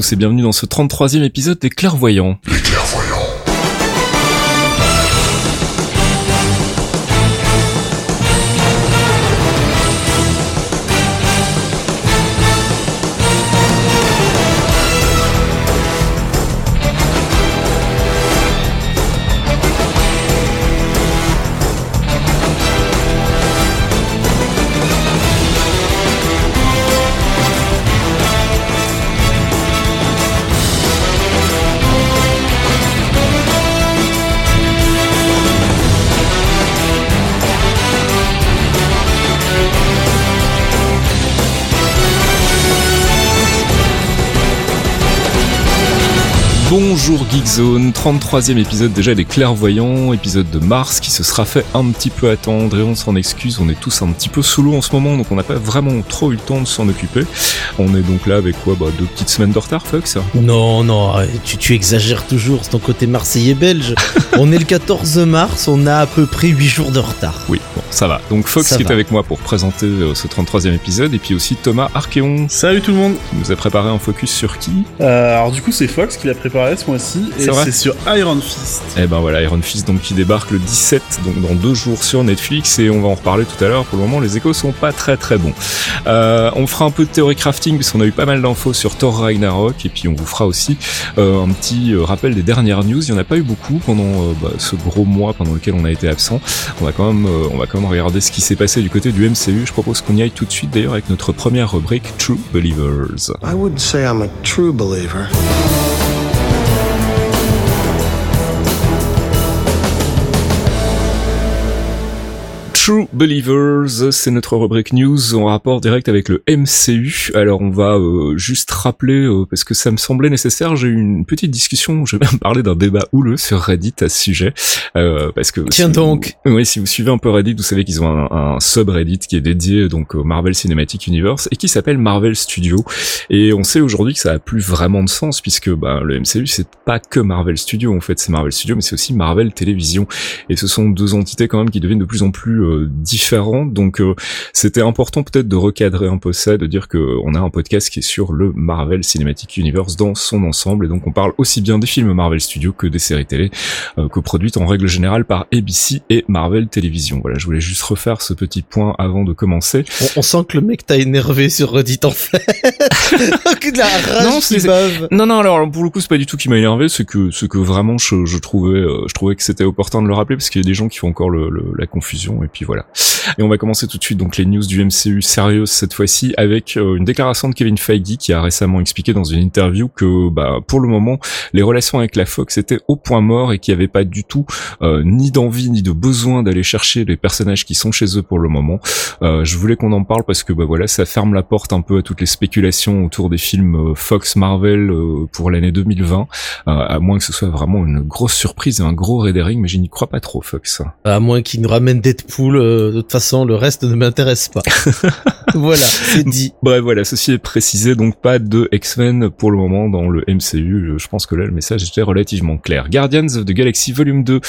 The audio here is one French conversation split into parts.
Tous et bienvenue dans ce 33e épisode des Clairvoyants. com Bonjour Geekzone, 33e épisode déjà des clairvoyants, épisode de mars qui se sera fait un petit peu attendre et on s'en excuse, on est tous un petit peu sous l'eau en ce moment donc on n'a pas vraiment trop eu le temps de s'en occuper. On est donc là avec quoi bah, Deux petites semaines de retard Fox Non, non, tu, tu exagères toujours, c'est ton côté marseillais belge. on est le 14 mars, on a à peu près 8 jours de retard. Oui, bon, ça va. Donc Fox qui est avec moi pour présenter euh, ce 33e épisode et puis aussi Thomas Archeon. Salut tout le monde Qui nous a préparé un focus sur qui? Euh, Alors du coup c'est Fox qui l'a préparé ce et c'est sur Iron Fist. Et eh ben voilà, Iron Fist donc qui débarque le 17, donc dans deux jours sur Netflix et on va en reparler tout à l'heure. Pour le moment, les échos sont pas très très bons. Euh, on fera un peu de théorie crafting puisqu'on a eu pas mal d'infos sur Thor Ragnarok et puis on vous fera aussi euh, un petit euh, rappel des dernières news. Il y en a pas eu beaucoup pendant euh, bah, ce gros mois pendant lequel on a été absent. On va quand même, on va quand même regarder ce qui s'est passé du côté du MCU. Je propose qu'on y aille tout de suite d'ailleurs avec notre première rubrique True Believers. I would say I'm a true believer. True Believers, c'est notre rubrique news en rapport direct avec le MCU. Alors on va euh, juste rappeler, euh, parce que ça me semblait nécessaire, j'ai eu une petite discussion, je vais même parler d'un débat houleux sur Reddit à ce sujet. Euh, parce que Tiens donc Oui, si vous suivez un peu Reddit, vous savez qu'ils ont un, un subreddit qui est dédié donc au Marvel Cinematic Universe et qui s'appelle Marvel Studio. Et on sait aujourd'hui que ça a plus vraiment de sens puisque bah, le MCU c'est pas que Marvel Studio en fait, c'est Marvel Studio mais c'est aussi Marvel Télévision. Et ce sont deux entités quand même qui deviennent de plus en plus euh, différentes. Donc euh, c'était important peut-être de recadrer un peu ça, de dire que on a un podcast qui est sur le Marvel Cinematic Universe dans son ensemble, et donc on parle aussi bien des films Marvel Studios que des séries télé euh, coproduites en règle générale par ABC et Marvel Télévision. Voilà, je voulais juste refaire ce petit point avant de commencer. On, sent que le mec t'a énervé sur Reddit en fait. la rage non, non, non, alors pour le coup c'est pas du tout qui m'a énervé, c'est que ce que vraiment je, je trouvais, je trouvais que c'était opportun de le rappeler parce qu'il y a des gens qui font encore le, la confusion et puis Et on va commencer tout de suite donc les news du MCU sérieuses cette fois-ci avec euh, une déclaration de Kevin Feige qui a récemment expliqué dans une interview que bah pour le moment les relations avec la Fox étaient au point mort et qu'il n'y avait pas du tout euh, ni d'envie ni de besoin d'aller chercher les personnages qui sont chez eux pour le moment. Euh, je voulais qu'on en parle parce que bah voilà ça ferme la porte un peu à toutes les spéculations autour des films Fox Marvel pour l'année 2020 à moins que ce soit vraiment une grosse surprise et un gros readering mais je n'y crois pas trop Fox. À moins qu'ils nous ramènent Deadpool de toute façon, le reste ne m'intéresse pas. voilà, c'est dit. Bref, voilà, ceci est précisé, donc pas de X-Men pour le moment dans le MCU. Je pense que là, le message était relativement clair. Guardians of the Galaxy Volume 2,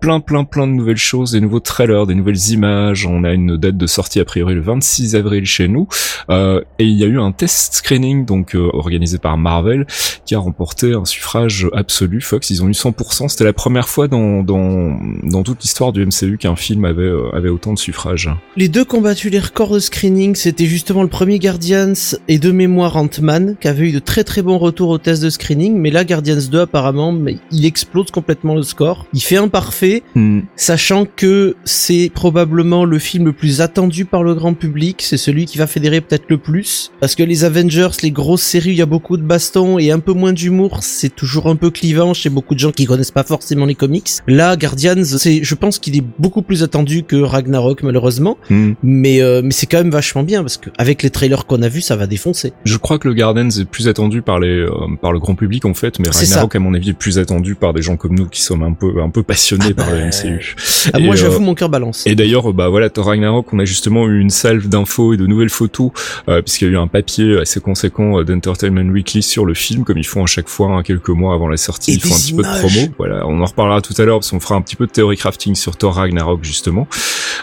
plein, plein, plein de nouvelles choses, des nouveaux trailers, des nouvelles images. On a une date de sortie a priori le 26 avril chez nous. Euh, et il y a eu un test screening, donc euh, organisé par Marvel, qui a remporté un suffrage absolu. Fox, ils ont eu 100%. C'était la première fois dans, dans, dans toute l'histoire du MCU qu'un film avait, euh, avait autant de suffrage. Les deux combattu les records de screening, c'était justement le premier Guardians et de mémoire Ant-Man, qui avait eu de très très bons retours au test de screening, mais là Guardians 2 apparemment, il explose complètement le score. Il fait un parfait, hmm. sachant que c'est probablement le film le plus attendu par le grand public, c'est celui qui va fédérer peut-être le plus, parce que les Avengers, les grosses séries, il y a beaucoup de bastons et un peu moins d'humour, c'est toujours un peu clivant chez beaucoup de gens qui connaissent pas forcément les comics. Là, Guardians, c'est, je pense qu'il est beaucoup plus attendu que Ragnarok malheureusement, hmm. mais euh, mais c'est quand même vachement bien parce que avec les trailers qu'on a vus, ça va défoncer. Je crois que le Guardians est plus attendu par les euh, par le grand public en fait, mais Ragnarok à mon avis est plus attendu par des gens comme nous qui sommes un peu un peu passionnés ah par le bah, MCU. Ah, moi j'avoue euh, mon cœur balance. Et d'ailleurs bah voilà Thor Ragnarok, on a justement eu une salve d'infos et de nouvelles photos puisqu'il y a eu un papier assez conséquent d'Entertainment Weekly sur le film comme ils font à chaque fois hein, quelques mois avant la sortie, ils font un petit peu de promo. Voilà, on en reparlera tout à l'heure parce qu'on fera un petit peu de théorie crafting sur Thor Ragnarok justement.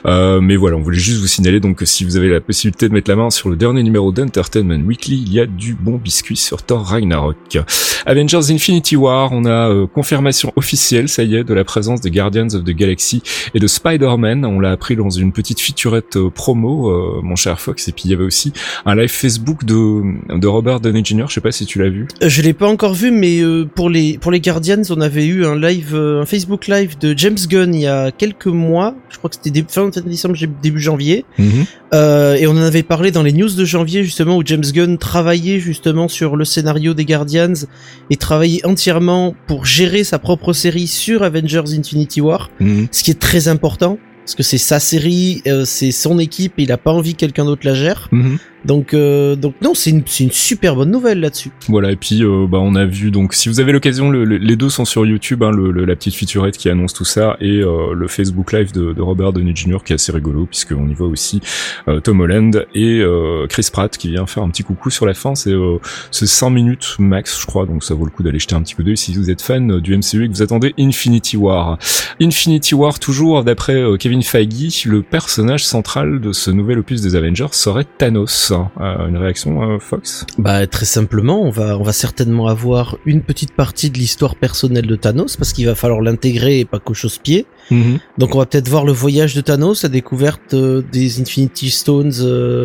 Mais voilà, on voulait juste vous signaler donc que si vous avez la possibilité de mettre la main sur le dernier numéro d'Entertainment Weekly, il y a du bon biscuit sur Thor Ragnarok. Avengers Infinity War, on a confirmation officielle, ça y est, de la présence des Guardians of the Galaxy et de Spider-Man. On l'a appris dans une petite featurette promo, mon cher Fox. Et puis il y avait aussi un live Facebook de, de Robert Downey Jr. Je sais pas si tu l'as vu. Je l'ai pas encore vu, mais pour les pour les Guardians, on avait eu un live, un Facebook live de James Gunn il y a quelques mois. Je crois que c'était fin décembre, début janvier. Mhm. Euh, et on en avait parlé dans les news de janvier justement où James Gunn travaillait justement sur le scénario des Guardians et travaillait entièrement pour gérer sa propre série sur Avengers Infinity War, mhm. ce qui est très important parce que c'est sa série, euh, c'est son équipe, et il a pas envie que quelqu'un d'autre la gère. Mhm. Donc, euh, donc non, c'est une, une super bonne nouvelle là-dessus. Voilà, et puis euh, bah, on a vu, donc si vous avez l'occasion, les deux sont sur YouTube, hein, le, la petite featurette qui annonce tout ça, et euh, le Facebook Live de, Robert Downey Jr. qui est assez rigolo, puisqu'on y voit aussi euh, Tom Holland et Chris Pratt qui vient faire un petit coucou sur la fin, c'est 5 minutes max, je crois, donc ça vaut le coup d'aller jeter un petit coup d'œil si vous êtes fan du MCU et que vous attendez Infinity War. Infinity War, toujours d'après Kevin Feige, le personnage central de ce nouvel opus des Avengers serait Thanos. Euh, une réaction, euh, Fox? Bah très simplement, on va on va certainement avoir une petite partie de l'histoire personnelle de Thanos parce qu'il va falloir l'intégrer et pas qu'au chausse-pied. Mhm. Donc on va peut-être voir le voyage de Thanos, la découverte euh, des Infinity Stones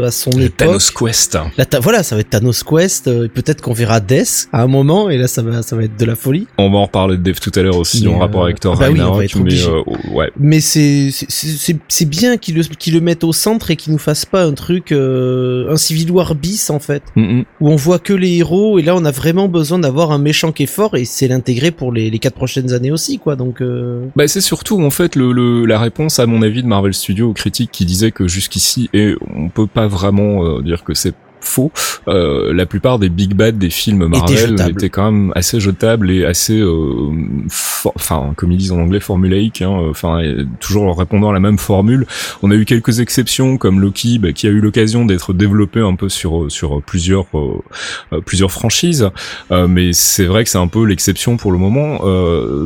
à son époque. Thanos Quest. voilà, ça va être Thanos Quest. peut-être qu'on verra Death à un moment et là ça va ça va être de la folie. On va en reparler de Death tout à l'heure aussi en rapport avec Thor bah Ragnarok, mais ouais. Mais c'est c'est bien qu'ils le qu'ils le mettent au centre et qu'ils nous fassent pas un truc un Civil War bis en fait, où on voit que les héros et là on a vraiment besoin d'avoir un méchant qui est fort et c'est l'intégrer pour les, les quatre prochaines années aussi quoi. Donc euh... bah c'est surtout en fait le, le, la réponse à mon avis de Marvel Studios aux critiques qui disaient que jusqu'ici et on peut pas vraiment euh, dire que c'est faux. Euh, la plupart des big bad des films Marvel étaient quand même assez jetables et assez, euh, enfin, comme ils disent en anglais, formulaïques. Hein, enfin, toujours en répondant à la même formule. On a eu quelques exceptions comme Loki, bah, qui a eu l'occasion d'être développé un peu sur sur plusieurs euh, plusieurs franchises, mais c'est vrai que c'est un peu l'exception pour le moment.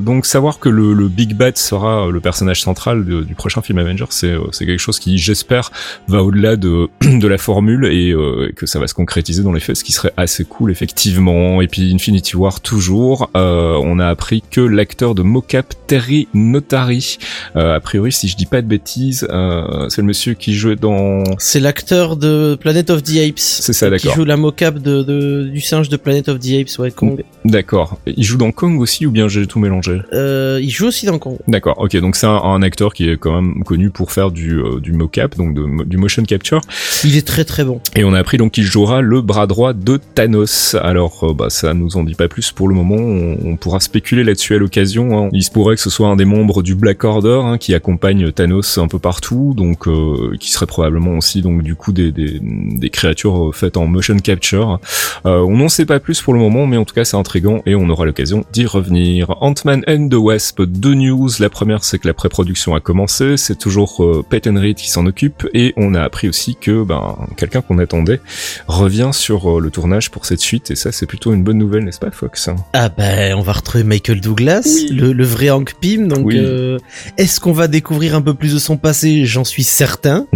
donc savoir que le, le, big bad sera le personnage central du prochain film Avengers, c'est c'est quelque chose qui, j'espère, va au-delà de de la formule et que ça va se concrétiser dans les faits, ce qui serait assez cool effectivement. Et puis Infinity War toujours, euh, on a appris que l'acteur de mocap Terry Notary, euh, a priori si je dis pas de bêtises, euh, c'est le monsieur qui jouait dans... C'est l'acteur de Planet of the Apes. C'est ça, d'accord. Qui joue la mocap de, de, du singe de Planet of the Apes, ouais, Kong. D'accord. Il joue dans Kong aussi ou bien j'ai tout mélangé euh, Il joue aussi dans Kong. D'accord, ok, donc c'est un, acteur qui est quand même connu pour faire du, euh, du mocap, donc de, du motion capture. Il est très très bon. Et on a appris donc qui jouera le bras droit de Thanos. Alors, euh, bah, ça nous en dit pas plus pour le moment. On, pourra spéculer là-dessus à l'occasion. Hein. Il se pourrait que ce soit un des membres du Black Order hein, qui accompagne Thanos un peu partout, donc euh, qui serait probablement aussi donc du coup des, des, créatures euh, faites en motion capture. on n'en sait pas plus pour le moment, mais en tout cas c'est intrigant et on aura l'occasion d'y revenir. Ant-Man and the Wasp, deux news. La première, c'est que la pré-production a commencé. C'est toujours Peyton Reed qui s'en occupe et on a appris aussi que ben quelqu'un qu'on attendait revient sur euh, le tournage pour cette suite et ça c'est plutôt une bonne nouvelle, n'est-ce pas Fox? Ah ben on va retrouver Michael Douglas, le, vrai Hank Pym. Donc euh, est-ce qu'on va découvrir un peu plus de son passé? J'en suis certain.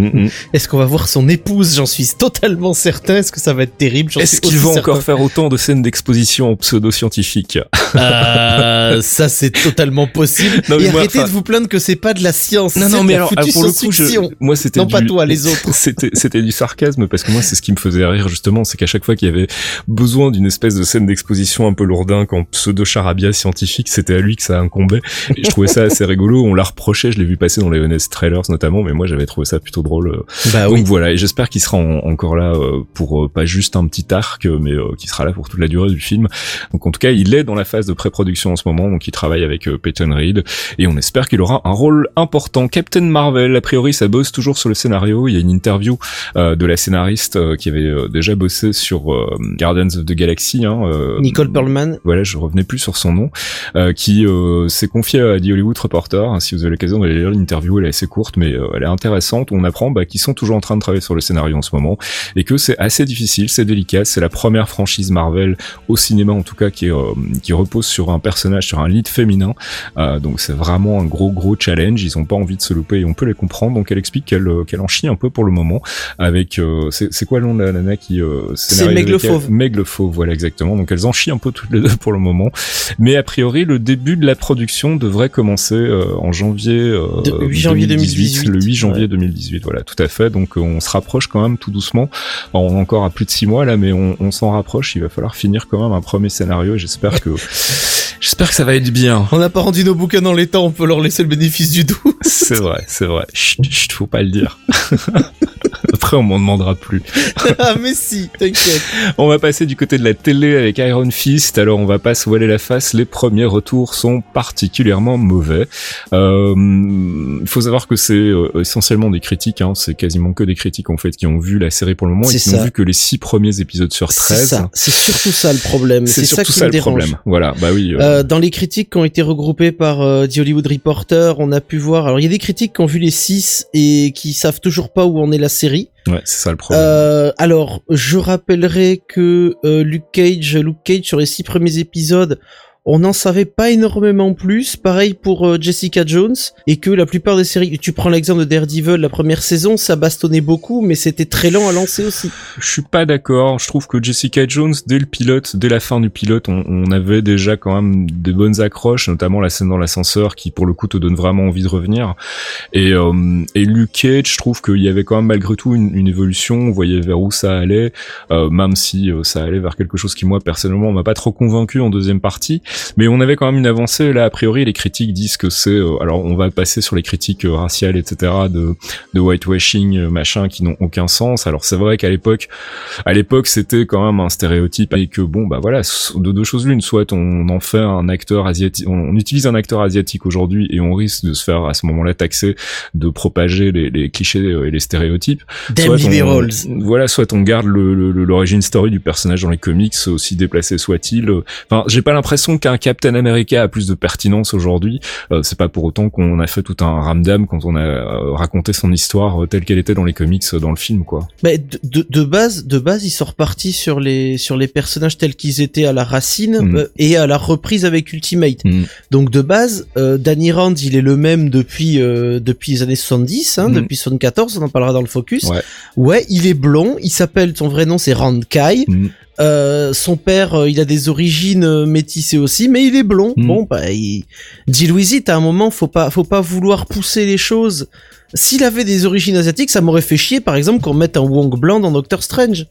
Est-ce qu'on va voir son épouse? J'en suis totalement certain. Est-ce que ça va être terrible? Est-ce qu'ils vont encore faire autant de scènes d'exposition pseudo-scientifiques euh, Ça c'est totalement possible. et arrêtez de vous plaindre que c'est pas de la science. Non non mais alors pour le coup, moi c'était non pas toi les autres. c'était c'était du sarcasme parce que moi c'est ce qui me faisait rire justement, c'est qu'à chaque fois qu'il y avait besoin d'une espèce de scène d'exposition un peu lourdin, en pseudo-charabia scientifique, c'était à lui que ça incombait. Et je trouvais ça assez rigolo. On l'a reproché, je l'ai vu passer dans les Honest Trailers notamment, mais moi j'avais trouvé ça plutôt drôle. Bah Donc voilà, et j'espère qu'il sera encore là euh, pour euh, pas juste un petit arc, mais euh, qu'il sera là pour toute la durée du film. Donc en tout cas, il est dans la phase de pré-production en ce moment, donc il travaille avec Peyton Reed, et on espère qu'il aura un rôle important. Captain Marvel, a priori, ça bosse toujours sur le scénario. Il y a une interview de la scénariste qui avait avait déjà bossé sur Guardians of the Galaxy. Hein, Nicole Perlman. Voilà, je revenais plus sur son nom, qui s'est confié à The Hollywood Reporter. Hein, si vous avez l'occasion d'aller lire l'interview, elle est assez courte, mais elle est intéressante. On apprend bah, qu'ils sont toujours en train de travailler sur le scénario en ce moment et que c'est assez difficile, c'est délicat. C'est la première franchise Marvel au cinéma en tout cas qui, qui repose sur un personnage, sur un lead féminin. donc c'est vraiment un gros gros challenge. Ils ont pas envie de se louper et on peut les comprendre. Donc elle explique qu'elle qu'elle en chie un peu pour le moment avec c'est quoi le nom de la nana qui c'est Meg le Fauve. Meg le Fauve, voilà exactement. Donc elles en chient un peu toutes les deux pour le moment. Mais a priori le début de la production devrait commencer en janvier, 8 janvier 2018, le 8 janvier 2018. Voilà, tout à fait. Donc on se rapproche quand même tout doucement. on est encore à plus de 6 mois là, mais on, on s'en rapproche. Il va falloir finir quand même un premier scénario. J'espère que j'espère que ça va être bien. On n'a pas rendu nos bouquins dans les temps. On peut leur laisser le bénéfice du doute. C'est vrai, c'est vrai. Chut, chut, faut pas le dire. Après, on m'en demandera plus. ah, mais si, t'inquiète. On va passer du côté de la télé avec Iron Fist. Alors, on va pas se voiler la face. Les premiers retours sont particulièrement mauvais. Euh, il faut savoir que c'est euh, essentiellement des critiques. Hein. C'est quasiment que des critiques en fait qui ont vu la série pour le moment et qui n'ont vu que les six premiers épisodes sur 13. C'est ça. C'est surtout ça le problème. C'est surtout ça, ça, le problème. Voilà. Bah oui. Euh. euh... dans les critiques qui ont été regroupées par The Hollywood Reporter, on a pu voir. Alors, il y a des critiques qui ont vu les six et qui savent toujours pas où en est la série. Ouais, c'est ça le problème. Euh, alors, je rappellerai que euh, Luke Cage, Luke Cage sur les six premiers épisodes, on n'en savait pas énormément plus. Pareil pour euh, Jessica Jones. Et que la plupart des séries, tu prends l'exemple de Daredevil, la première saison, ça bastonnait beaucoup, mais c'était très lent à lancer aussi. Je suis pas d'accord. Je trouve que Jessica Jones, dès le pilote, dès la fin du pilote, on, avait déjà quand même des bonnes accroches, notamment la scène dans l'ascenseur qui, pour le coup, te donne vraiment envie de revenir. Et, euh, et Luke Cage, je trouve qu'il y avait quand même malgré tout une, évolution. On voyait vers où ça allait, euh, même si ça allait vers quelque chose qui, moi, personnellement, m'a pas trop convaincu en deuxième partie. Mais on avait quand même une avancée là. A priori, les critiques disent que c'est. Euh, alors, on va passer sur les critiques euh, raciales, etc. de de whitewashing, euh, machin, qui n'ont aucun sens. Alors, c'est vrai qu'à l'époque, à l'époque, c'était quand même un stéréotype et que bon, bah voilà, de deux choses l'une. Soit on en fait un acteur asiatique, on, utilise un acteur asiatique aujourd'hui et on risque de se faire à ce moment-là taxer de propager les, les clichés et les stéréotypes. Soit on, voilà, soit on garde l'origine le, story du personnage dans les comics, aussi déplacé soit-il. Enfin, j'ai pas l'impression qu'un Captain America a plus de pertinence aujourd'hui. Euh, c'est pas pour autant qu'on a fait tout un ramdam quand on a euh, raconté son histoire euh, telle qu'elle était dans les comics, dans le film, quoi. Mais de, de, base, de base, ils sont repartis sur les sur les personnages tels qu'ils étaient à la racine mm. et à la reprise avec Ultimate. Mm. Donc de base, Danny Rand, il est le même depuis depuis les années 70, hein, mm. depuis 74, on en parlera dans le focus. Ouais, ouais il est blond, il s'appelle son vrai nom c'est Rand Kai. Euh, son père, euh, il a des origines euh, métissées aussi, mais il est blond. Hmm. Bon, bah, il... dit Louisit, à un moment, faut pas, faut pas vouloir pousser les choses. S'il avait des origines asiatiques, ça m'aurait fait chier, par exemple, qu'on mette un Wong blanc dans Doctor Strange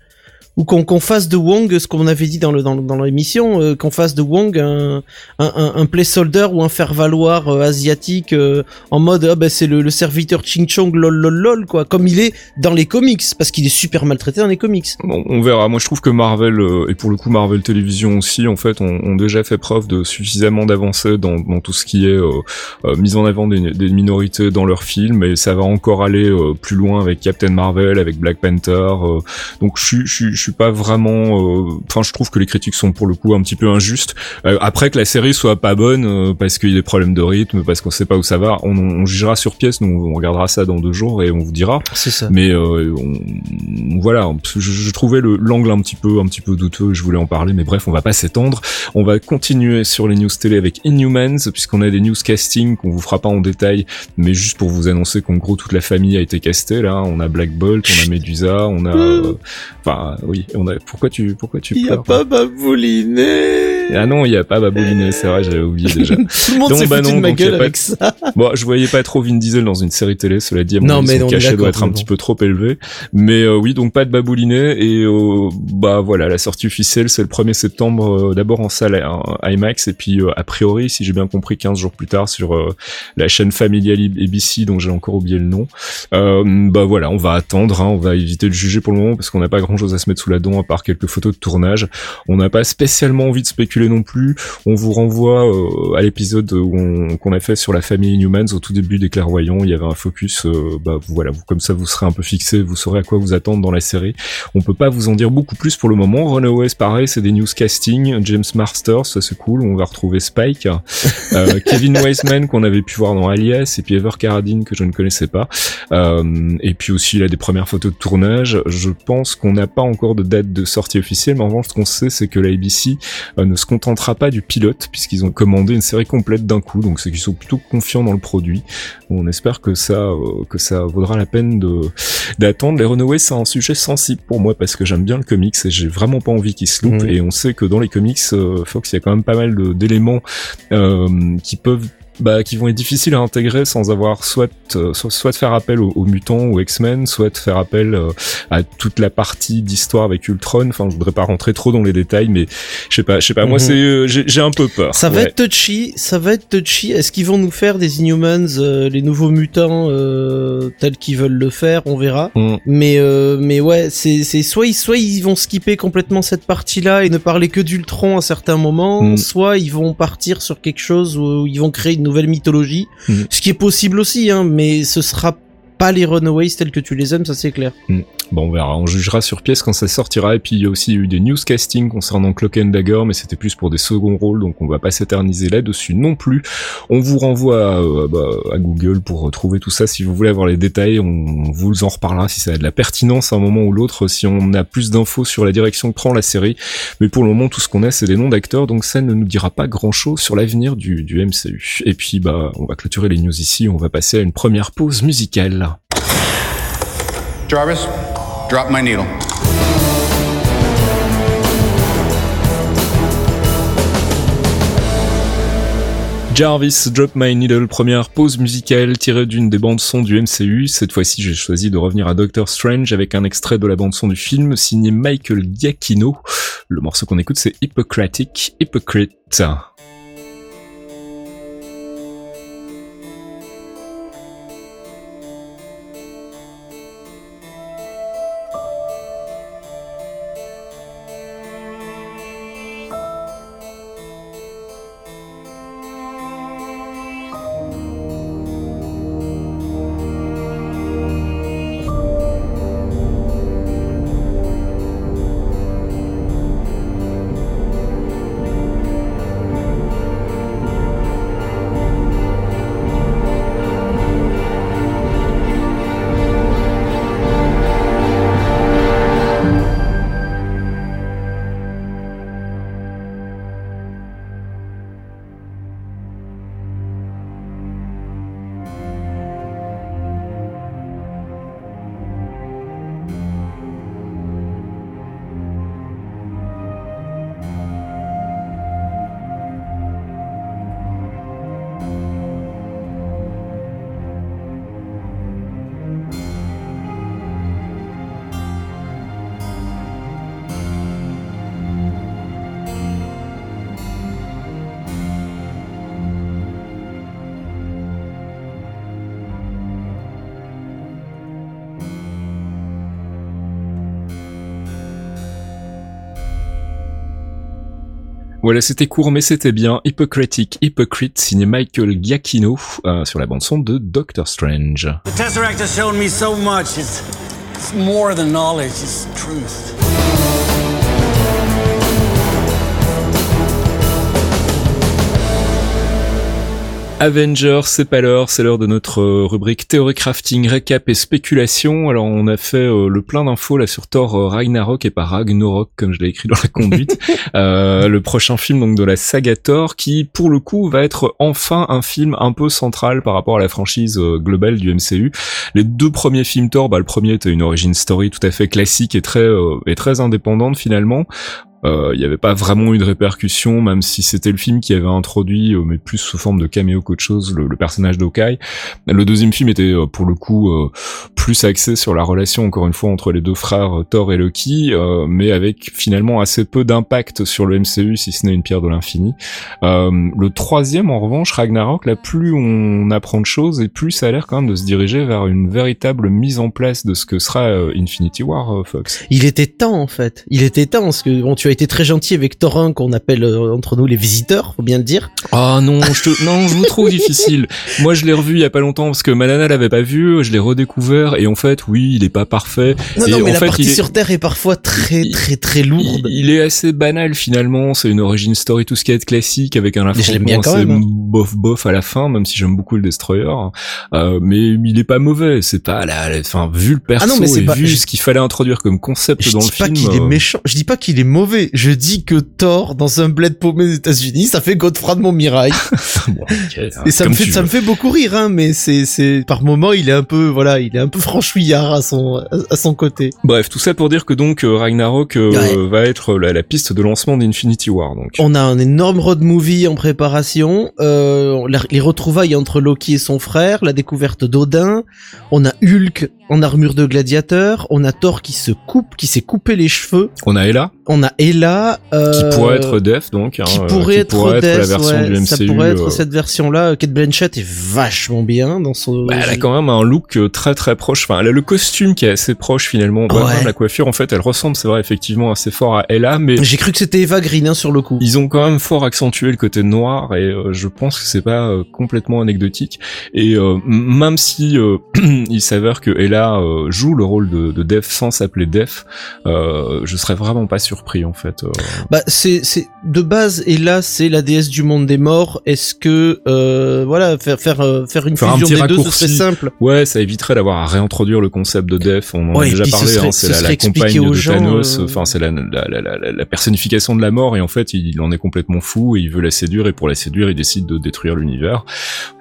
ou qu'on fasse de Wong ce qu'on avait dit dans le dans, l'émission euh, qu'on fasse de Wong un un, un, placeholder ou un faire valoir euh, asiatique euh, en mode ah ben c'est le, le, serviteur Ching Chong lol lol lol quoi comme il est dans les comics parce qu'il est super maltraité dans les comics. Bon, on verra. Moi je trouve que Marvel et pour le coup Marvel Télévision aussi en fait ont, ont déjà fait preuve de suffisamment d'avancée dans, dans tout ce qui est mise en avant des, des, minorités dans leurs films et ça va encore aller plus loin avec Captain Marvel, avec Black Panther. donc je suis suis pas vraiment. Euh, enfin, je trouve que les critiques sont pour le coup un petit peu injustes. Euh, après que la série soit pas bonne euh, parce qu'il y a des problèmes de rythme, parce qu'on sait pas où ça va, on, on, jugera sur pièce. Nous, on regardera ça dans deux jours et on vous dira. C'est ça. Mais on, voilà, je, je trouvais l'angle un petit peu un petit peu douteux. Je voulais en parler, mais bref, on va pas s'étendre. On va continuer sur les news télé avec Inhumans, puisqu'on a des news casting qu'on vous fera pas en détail, mais juste pour vous annoncer qu'en gros toute la famille a été castée. Là, on a Black Bolt, on a Medusa, on a, enfin oui, on a. Pourquoi tu, pourquoi tu Il y a pas Babouliné. Ah non, il y a pas Babouliné, c'est vrai, j'avais oublié déjà. Tout le monde s'est bah de ma gueule avec ça. Bon, je voyais pas trop Vin Diesel dans une série télé, cela dit, à mon non, avis, son cachet doit être un petit peu trop élevé. Mais euh, oui, donc pas de Babouliné et euh, bah voilà, la sortie officielle c'est le 1er septembre, euh, d'abord en salle IMAX et puis a priori, si j'ai bien compris, 15 jours plus tard sur la chaîne familiale ABC, dont j'ai encore oublié le nom. bah voilà, on va attendre, hein, on va éviter de juger pour le moment parce qu'on n'a pas grand chose à se mettre mettre sous la dent à part quelques photos de tournage. On n'a pas spécialement envie de spéculer non plus. On vous renvoie à l'épisode qu'on a fait sur la famille Inhumans au tout début des clairvoyants. Il y avait un focus, bah voilà, vous, comme ça vous serez un peu fixé, vous saurez à quoi vous attendre dans la série. On peut pas vous en dire beaucoup plus pour le moment. Runaways, pareil, c'est des newscasting. James Masters, ça c'est cool. On va retrouver Spike, euh, Kevin Weisman qu'on avait pu voir dans Alias, et puis Ever Carradine que je ne connaissais pas. Euh, et puis aussi il a des premières photos de tournage. Je pense qu'on n'a pas encore de date de sortie officielle, mais en revanche ce qu'on sait c'est que la ABC euh, ne se contentera pas du pilote puisqu'ils ont commandé une série complète d'un coup. Donc c'est qu'ils sont plutôt confiants dans le produit. On espère que ça euh, que ça vaudra la peine de d'attendre. Les Runaways c'est un sujet sensible pour moi parce que j'aime bien le comics et j'ai vraiment pas envie qu'il se loupe. Et on sait que dans les comics, euh, Fox, il y a quand même pas mal d'éléments qui peuvent bah, qui vont être difficiles à intégrer sans avoir soit euh, soit, faire appel aux, mutants ou X-Men, soit faire appel euh, à toute la partie d'histoire avec Ultron. Enfin, je voudrais pas rentrer trop dans les détails, mais je sais pas, je sais pas. Moi, mhm. c'est euh, j'ai un peu peur. Ça va être touchy, ça va être touchy. Est-ce qu'ils vont nous faire des Inhumans, les nouveaux mutants tels qu'ils veulent le faire? On verra. Mm. Mais mais ouais, c'est c'est soit ils soit ils vont skipper complètement cette partie-là et ne parler que d'Ultron à certains moments, mm. soit ils vont partir sur quelque chose où ils vont créer une nouvelle mythologie, mm. ce qui est possible aussi, hein, mais ce sera pas les Runaways tels que tu les aimes, ça c'est clair. Mm. Bon, on verra, on jugera sur pièce quand ça sortira. Et puis il y a aussi eu des newscasting concernant Clock and Dagger, mais c'était plus pour des seconds rôles, donc on va pas s'éterniser là-dessus non plus. On vous renvoie à, euh, bah, à, Google pour retrouver tout ça si vous voulez avoir les détails. On vous en reparlera si ça a de la pertinence à un moment ou l'autre, si on a plus d'infos sur la direction que prend la série. Mais pour le moment, tout ce qu'on a, c'est des noms d'acteurs, donc ça ne nous dira pas grand-chose sur l'avenir du, du MCU. Et puis, bah, on va clôturer les news ici. On va passer à une première pause musicale. Jarvis, drop my needle. Jarvis, Drop My Needle, première pause musicale tirée d'une des bandes son du MCU. Cette fois-ci, j'ai choisi de revenir à Doctor Strange avec un extrait de la bande son du film signé Michael Giacchino. Le morceau qu'on écoute, c'est Hippocratic, Hypocrite. Voilà, c'était court mais c'était bien. Hypocritic Hypocrite signé Michael Giacchino euh, sur la bande son de Doctor Strange. The Tesseract has shown me so much. It's, it's more than knowledge, it's truth. Avengers, c'est pas l'heure, c'est l'heure de notre euh, rubrique théorie crafting, récap et spéculation. Alors on a fait euh, le plein d'infos là sur Thor euh, Ragnarok et pas Ragnarok comme je l'ai écrit dans la conduite. le prochain film donc de la saga Thor qui pour le coup va être enfin un film un peu central par rapport à la franchise globale du MCU. Les deux premiers films Thor, bah le premier était une origin story tout à fait classique et très et très indépendante finalement il n'y avait pas vraiment eu de répercussions, même si c'était le film qui avait introduit, mais plus sous forme de caméo qu'autre chose, le, personnage d'Okai. Le deuxième film était pour le coup plus axé sur la relation, encore une fois, entre les deux frères Thor et Loki, mais avec finalement assez peu d'impact sur le MCU, si ce n'est une pierre de l'infini. le troisième, en revanche, Ragnarok, là, plus on apprend de choses et plus ça a l'air quand même de se diriger vers une véritable mise en place de ce que sera euh, Infinity War, euh, Fox. Il était temps en fait. Il était temps parce que tu as été très gentil avec Thorin qu'on appelle euh, entre nous les visiteurs, faut bien le dire. Ah non, je te... non, je vous trouve difficile. Moi, je l'ai revu il y a pas longtemps parce que Malana l'avait pas vu, je l'ai redécouvert et en fait, oui, il est pas parfait. Non, et non, mais en la fait, partie il est... sur Terre est parfois très, très, très lourde. Il, il est assez banal finalement. C'est une origin story tout ce qui est classique avec un je affrontement assez même, hein. bof bof à la fin, même si j'aime beaucoup le Destroyer. Euh, mais il est pas mauvais. C'est pas la, enfin vu le perso Ah non, mais et pas- vu je- ce qu'il fallait introduire comme concept Je dans dis le pas film. qu'il est euh, méchant, je dis pas qu'il est mauvais, je dis que Thor, dans un bled paumé des États-Unis, ça fait Godfrey de Montmirail. bon, Et ça me fait, ça veux. me fait beaucoup rire, hein, mais c'est, c'est, par moment, il est un peu, voilà, il est un peu franchouillard à son, à, son côté. Bref, tout ça pour dire que donc euh, Ragnarok euh, Ouais. va être la, la piste de lancement d'Infinity War. Donc. On a un énorme road movie en préparation, euh, les retrouvailles entre Loki et son frère, la découverte d'Odin, on a Hulk en armure de gladiateur, on a Thor qui se coupe, qui s'est coupé les cheveux, On a Ella on a Ella, euh, qui pourrait être Def donc. hein, qui euh, pourrait être, pourrait Death, la version ouais, du MCU. ça pourrait être euh, cette version-là. Kate Blanchett est vachement bien dans son. Bah, elle a quand même un look très très proche. Enfin, elle a le costume qui est assez proche finalement. Ouais, Ouais. même La coiffure, en fait, elle ressemble, c'est vrai, effectivement, assez fort à Ella, mais J'ai cru que c'était Eva Green hein, sur le coup. ils ont quand même fort accentué le côté noir et euh, je pense que c'est pas euh, complètement anecdotique. Et euh, même si euh, il s'avère que Ella euh, joue le rôle de, de Def sans s'appeler Def, euh, je serais vraiment pas surpris en fait. euh. Bah c'est c'est de base et là c'est la déesse du monde des morts. Est-ce que euh, voilà faire faire faire une Faire un fusion petit des deux ce serait simple. Ouais, ça éviterait d'avoir à réintroduire le concept de Def. On en Ouais, a déjà parlé. serait- hein, ce c'est la, la compagne de gens, Thanos. Enfin, c'est la, la, la, la- personnification de la mort. Et en fait, il en est complètement fou et il veut la séduire. Et pour la séduire, il décide de détruire l'univers.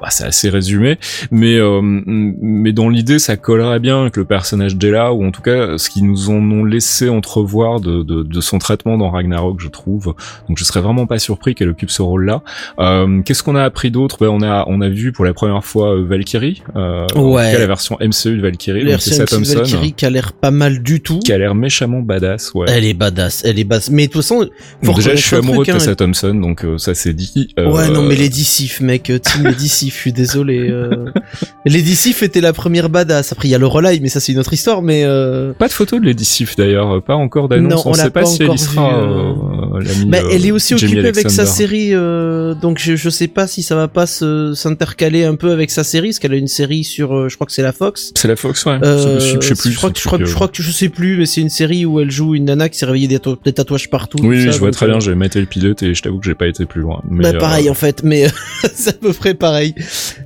Bah, c'est assez résumé, mais euh, mais dans l'idée, ça collerait bien avec le personnage d'Ella, ou en tout cas ce qu'ils nous en ont laissé entrevoir de, de, de son traitement dans Ragnarok, je trouve. Donc, je serais vraiment pas surpris qu'elle occupe ce rôle-là. Euh, Qu'est-ce qu'on a appris d'autre? Ben, on a on a vu pour la première fois euh, Valkyrie. Euh, en Ouais. tout cas, la version MCU de Valkyrie, c'est Version Valkyrie qui a l'air pas mal du tout. qui a l'air méchamment badass. Ouais. Elle est badass, elle est badass. Mais de toute façon, Bon, déjà, je suis amoureux truc, de hein. Tessa Thompson, donc euh, ça c'est dit. Euh, Ouais, non, mais Lady Sif, mec, euh, Team Lady Sif, je suis désolé. Euh... Lady Sif était la première badass. Après, il y a le mais ça, c'est une autre histoire, mais euh... Pas de photo de Lady Sif d'ailleurs, euh, pas encore Non, d'annonce. on On, l'a sait pas, si elle y sera. euh. euh, bah, euh, elle est aussi Jamie occupée avec sa série, euh, donc je, je sais pas si ça va pas s'intercaler un peu avec sa série, parce qu'elle a une série sur, euh, je crois que c'est la Fox. C'est la Fox, ouais. Euh, je, je sais plus. Je crois que je crois, que- je euh. crois que je sais plus, mais c'est une série où elle joue une nana qui s'est réveillée des, tatouages- des tatouages partout. Oui, ça, je vois très euh, bien. J'ai maté le pilote et je t'avoue que j'ai pas été plus loin. Mais, bah euh, pareil en fait, mais c'est à peu près pareil.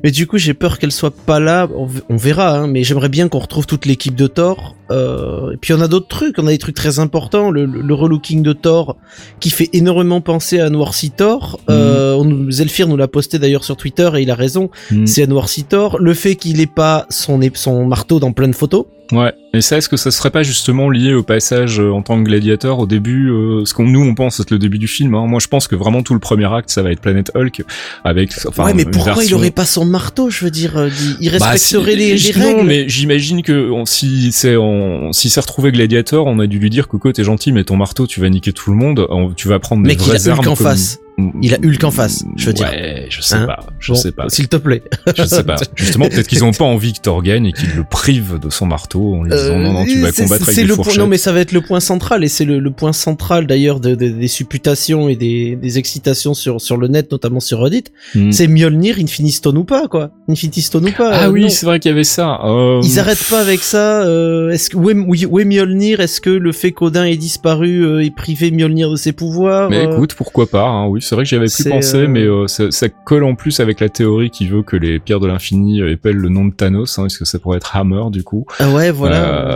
Mais du coup j'ai peur qu'elle soit pas là. On, on verra, hein, mais j'aimerais bien qu'on retrouve toute l'équipe de Thor. Euh, et puis on a d'autres trucs, on a des trucs très importants. Le, le, le relooking de Thor qui fait énormément penser à Noircy Thor. Euh, on nous, Zelfir nous l'a posté d'ailleurs sur Twitter et il a raison. hmm. C'est à Noircy Thor. Le fait qu'il ait pas son, son marteau dans plein de photos. Ouais. Et ça, est-ce que ça serait pas justement lié au passage euh, en tant que gladiateur au début, euh, ce qu'on nous on pense être le début du film. Hein. Moi, je pense que vraiment tout le premier acte, ça va être Planet Hulk avec. Enfin, ouais, mais pourquoi il aurait pas son marteau Je veux dire, euh, il, Bah, respecterait si- les, les règles. Non, mais j'imagine que on- si c'est on, si c'est retrouvé gladiateur, on a dû lui dire Coco, t'es gentil, mais ton marteau, tu vas niquer tout le monde. on- tu vas prendre des il vraies a Hulk armes en comme- face. Il a Hulk en face, je veux dire. Ouais, je sais Hein pas, je Bon, sais pas, S'il te plaît. je sais pas. Justement, peut-être qu'ils ont pas envie que Thor gagne et qu'ils le privent de son marteau en lui disant non, non, tu vas Euh, c'est- combattre avec des le point- fourchettes. Non, mais ça va être le point central et c'est le, le point central d'ailleurs de- de- des supputations et des, des excitations sur sur le net, notamment sur Reddit. Hmm. C'est Mjolnir, Infinity Stone ou pas quoi Infinity Stone ou pas Ah euh, oui, c'est vrai qu'il y avait ça. Euh, Ils arrêtent pas avec ça. Euh, est-ce que où est, où est- Mjolnir? Est-ce que le fait qu'Odin ait disparu est privé Mjolnir de ses pouvoirs Mais écoute, pourquoi pas hein, Oui, c'est vrai que j'y avais plus pensé, euh, mais euh, ça, ça colle en plus avec la théorie qui veut que les pierres de l'infini euh, épellent le nom de Thanos, hein, parce que ça pourrait être Hammer du coup. ah ouais, voilà.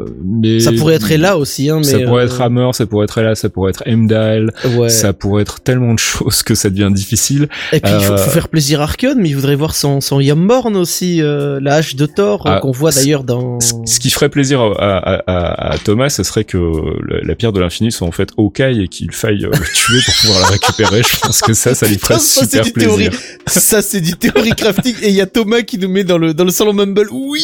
Euh, mais ça pourrait être là aussi, hein, mais ça pourrait euh, être Hammer, ça pourrait être là, ça pourrait être Heimdall, Ouais. ça pourrait être tellement de choses que ça devient difficile. Et puis il faut, faut faire plaisir à Archeon, mais il voudrait voir son son, Yamborn aussi, euh, la hache de Thor, Ah, qu'on voit d'ailleurs dans... Ce qui ferait plaisir à, à- à- à Thomas, ce serait que la, la pierre de l'infini soit en fait Hawkeye et qu'il faille le tuer pour pouvoir la récupérer. Je pense que ça, ça lui ferait Putain, ça, c'est super du plaisir. théorie. Ça, c'est du théorie crafting. Et il y a Thomas qui nous met dans le, dans le salon Mumble. Oui!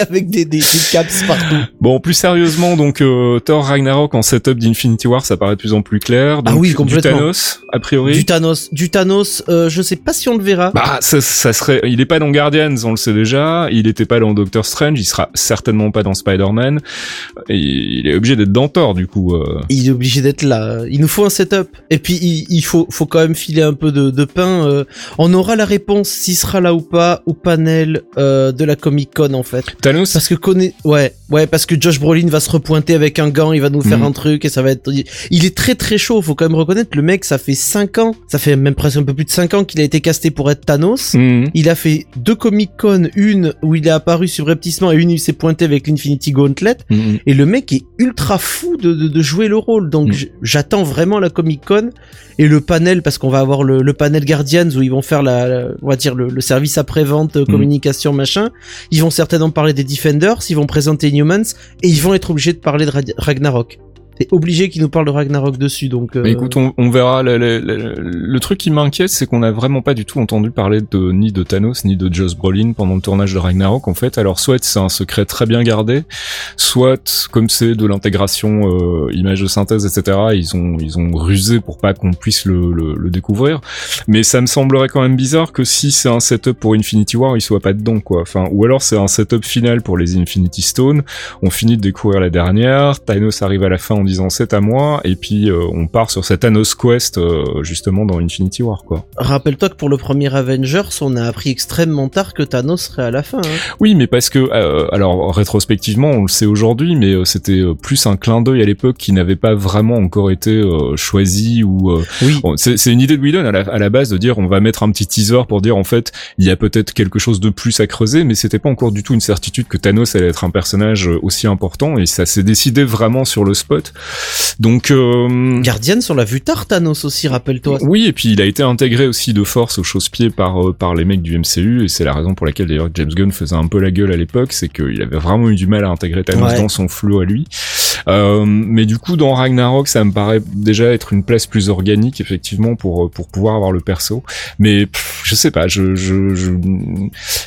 Avec des, des, des caps partout. Bon, plus sérieusement, donc euh, Thor Ragnarok en setup d'Infinity War, ça paraît de plus en plus clair. Donc, Ah oui, du complètement. Thanos, a priori. Du Thanos. Du Thanos, euh, je sais pas si on le verra. Bah, ça, ça serait. Il est pas dans Guardians, on le sait déjà. Il était pas dans Doctor Strange. Il sera certainement pas dans Spider-Man. Il est obligé d'être dans Thor, du coup. euh. Il est obligé d'être là. Il nous faut un setup. Et puis il, il faut, faut quand même filer un peu de, de pain. euh. on aura la réponse s'il sera là ou pas au panel euh, de la Comic Con en fait. Thanos. Parce que connaît, ouais, ouais, parce que Josh Brolin va se repointer avec un gant, il va nous faire Mhm. un truc et ça va être. Il est très très chaud. Faut quand même reconnaître le mec, ça fait 5 ans, ça fait même presque un peu plus de 5 ans qu'il a été casté pour être Thanos. Mhm. Il a fait deux Comic Con, une où il est apparu subrepticement et une où il s'est pointé avec l'Infinity Gauntlet. Mhm. Et le mec est ultra fou de, de, de jouer le rôle. Donc j'attends vraiment la Comic Con et le panel parce qu'on va avoir le, le panel Guardians où ils vont faire la, la- on va dire le, le service après-vente, euh, communication, machin. Ils vont certainement parler des Defenders, ils vont présenter Inhumans et ils vont être obligés de parler de Ra- Ragnarok. C'est obligé qu'ils nous parlent de Ragnarok dessus. Donc euh, Mais écoute, on, on verra. Le, le- le- le truc qui m'inquiète, c'est qu'on n'a vraiment pas du tout entendu parler de ni de Thanos ni de Joss Brolin pendant le tournage de Ragnarok. En fait, alors soit c'est un secret très bien gardé, soit comme c'est de l'intégration euh, image de synthèse, etc. Ils ont ils ont rusé pour pas qu'on puisse le, le, le découvrir. Mais ça me semblerait quand même bizarre que si c'est un setup pour Infinity War, il soit pas dedans quoi. Enfin, ou alors c'est un setup final pour les Infinity Stones. On finit de découvrir la dernière. Thanos arrive à la fin en disant c'est à moi, et puis euh, on part sur cette Thanos Quest euh, justement dans Infinity War quoi. rappelle-toi que pour le premier Avengers, on a appris extrêmement tard que Thanos serait à la fin. hein. Oui, mais parce que euh, alors rétrospectivement, on le sait aujourd'hui, mais euh, c'était plus un clin d'œil à l'époque qui n'avait pas vraiment encore été choisi ou euh, Oui. C'est une idée de Whedon à la, à la base de dire on va mettre un petit teaser pour dire en fait il y a peut-être quelque chose de plus à creuser mais c'était pas encore du tout une certitude que Thanos allait être un personnage aussi important et ça s'est décidé vraiment sur le spot donc euh, Guardians, on l'a vu tard Thanos aussi, rappelle-toi. oui et puis il a été intégré aussi de force au chausse-pied par euh, par les mecs du MCU et c'est la raison pour laquelle d'ailleurs James Gunn faisait un peu la gueule à l'époque c'est qu'il avait vraiment eu du mal à intégrer Thanos Ouais. dans son flot à lui euh, mais du coup, dans Ragnarok, ça me paraît déjà être une place plus organique, effectivement, pour pour pouvoir avoir le perso. Mais pff, je sais pas, je je je-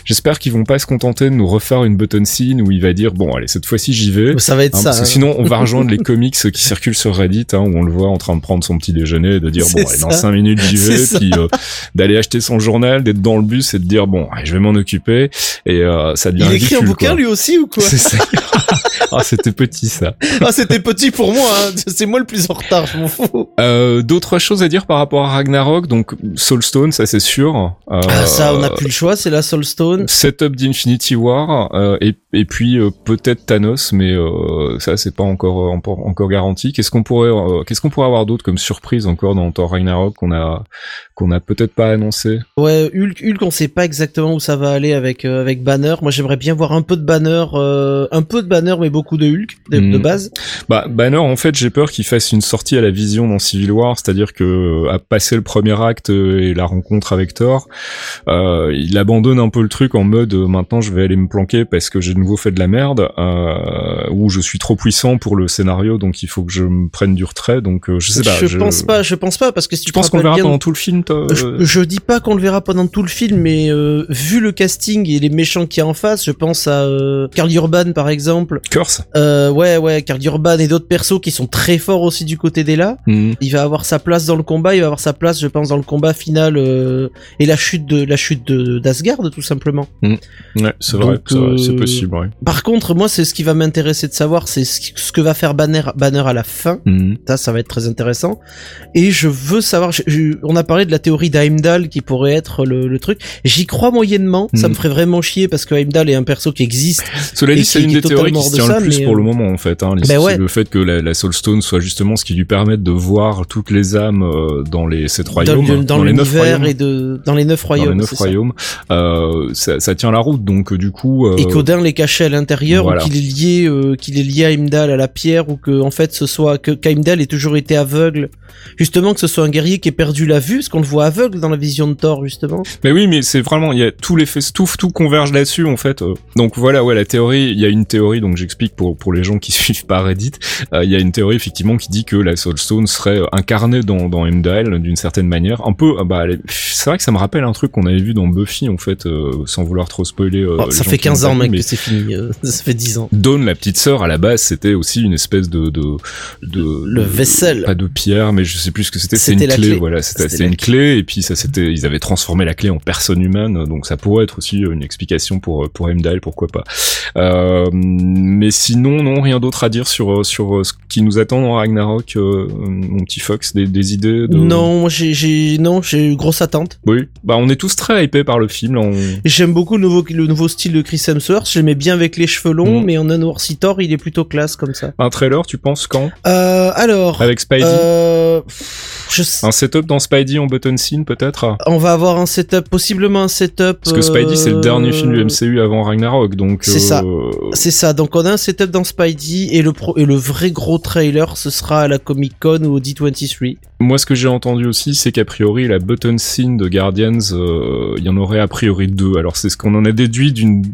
j'espère qu'ils vont pas se contenter de nous refaire une button scene où il va dire bon, allez, cette fois-ci j'y vais. Ça va être Hein, ça. parce que hein. sinon, on va rejoindre les comics qui circulent sur Reddit, hein, où on le voit en train de prendre son petit déjeuner, et de dire bon, allez, dans cinq minutes j'y vais, puis euh, d'aller acheter son journal, d'être dans le bus et de dire bon, allez, je vais m'en occuper, et euh, ça devient Il écrit un bouquin quoi. lui aussi ou quoi? C'est ça. ah, c'était petit ça. Ah, c'était petit pour moi, hein. c'est moi le plus en retard, je m'en fous. Euh, D'autres choses à dire par rapport à Ragnarok, donc Soulstone, ça c'est sûr. Euh, Ah, ça, on n'a plus le choix, c'est la Soulstone. Setup d'Infinity War euh, et, et puis euh, peut-être Thanos, mais euh, ça c'est pas encore euh, encore, encore garanti. Qu'est-ce qu'on pourrait euh, qu'est-ce qu'on pourrait avoir d'autre comme surprise encore dans Thor Ragnarok qu'on a qu'on a peut-être pas annoncé? Ouais, Hulk, Hulk, on sait pas exactement où ça va aller avec euh, avec Banner. Moi, j'aimerais bien voir un peu de Banner, euh, un peu de Banner, mais beaucoup de Hulk de, Mm. de base. Bah Banner en fait j'ai peur qu'il fasse une sortie à la vision dans Civil War, c'est-à-dire que euh, à passer le premier acte euh, et la rencontre avec Thor, euh, il abandonne un peu le truc en mode euh, maintenant je vais aller me planquer parce que j'ai de nouveau fait de la merde euh, ou je suis trop puissant pour le scénario donc il faut que je me prenne du retrait donc euh, je sais pas. je, pense pas, je pense pas, parce que si tu penses qu'on le verra bien- pendant tout le film je, euh, je dis pas qu'on le verra pendant tout le film, mais euh, vu le casting et les méchants qu'il y a en face, je pense à euh, Carl Urban par exemple. Euh, ouais, ouais, Carl Urban et d'autres persos qui sont très forts aussi du côté des là. Mhm. Il va avoir sa place dans le combat, il va avoir sa place, je pense, dans le combat final euh, et la chute de la chute de d'Asgard tout simplement. Ouais, c'est vrai, Donc, c'est euh, possible, ouais. Par contre, moi, c'est ce qui va m'intéresser de savoir, c'est ce, que va faire Banner, Banner à la fin. Mhm. Ça, ça va être très intéressant. Et je veux savoir, je- je- on a parlé de la théorie d'Heimdall qui pourrait être le, le truc. J'y crois moyennement. Ça me ferait vraiment chier parce que Heimdall est un perso qui existe. Cela dit, c'est une des théories qui se hors de tient ça, plus mais, pour le euh, moment, en fait. Hein. Ben ouais. Le fait que la, la Soulstone soit justement ce qui lui permette de voir toutes les âmes euh, dans les sept Dans, royaumes, le- dans les neuf royaumes. et de, dans les neuf royaumes. dans les neuf c'est ça. royaumes, euh, ça, ça, tient la route. Donc du coup. Et qu'Odin les cachait à l'intérieur ou qu'il est lié, qu'il est lié à Imdal à la pierre ou que en fait ce soit que qu'Imdal ait toujours été aveugle. Justement que ce soit un guerrier qui ait perdu la vue, parce qu'on le voit aveugle dans la vision de Thor justement. Mais oui, mais c'est vraiment il y a tous les faits, tout, tout converge là-dessus en fait. Donc voilà, ouais, la théorie, il y a une théorie, donc j'explique pour pour les gens qui suivent pas Reddit, il y a une théorie effectivement qui dit que la Soul Stone serait incarnée dans dans Heimdall d'une certaine manière, un peu. Bah, c'est vrai que ça me rappelle un truc qu'on avait vu dans Buffy en fait, sans vouloir trop spoiler. Oh, ça fait 15 ans mec mais... que c'est fini, ça fait 10 ans. Dawn, la petite sœur, à la base, c'était aussi une espèce de de de le vaisselle, pas de pierre, mais je sais plus ce que c'était. C'est une clé, voilà, c'était une clé et puis ça c'était, ils avaient transformé la clé en personne humaine, donc ça pourrait être aussi une explication pour pour Heimdall, pourquoi pas. Euh, mais sinon, non, rien d'autre à dire sur sur ce qui nous attend dans Ragnarok, euh, mon petit Fox, des, des idées. De... Non, j'ai non, j'ai eu grosse attente. Oui, bah on est tous très hypés par le film. On... J'aime beaucoup le nouveau le nouveau style de Chris Hemsworth. J'aimais bien avec les cheveux longs, mm. mais en un noirci Thor, il est plutôt classe comme ça. Un trailer, tu penses quand euh, Alors. Avec Spidey. Euh... Un setup dans Spidey en button scene peut-être? On va avoir un setup, possiblement un setup. Parce que Spidey c'est le dernier film du MCU avant Ragnarok, donc. C'est ça. Euh, c'est ça. Donc on a un setup dans Spidey et le pro et le vrai gros trailer ce sera à la Comic Con ou au D23. Moi, ce que j'ai entendu aussi, c'est qu'a priori, la button scene de Guardians, euh, il y en aurait a priori deux. Alors, c'est ce qu'on en a déduit d'une,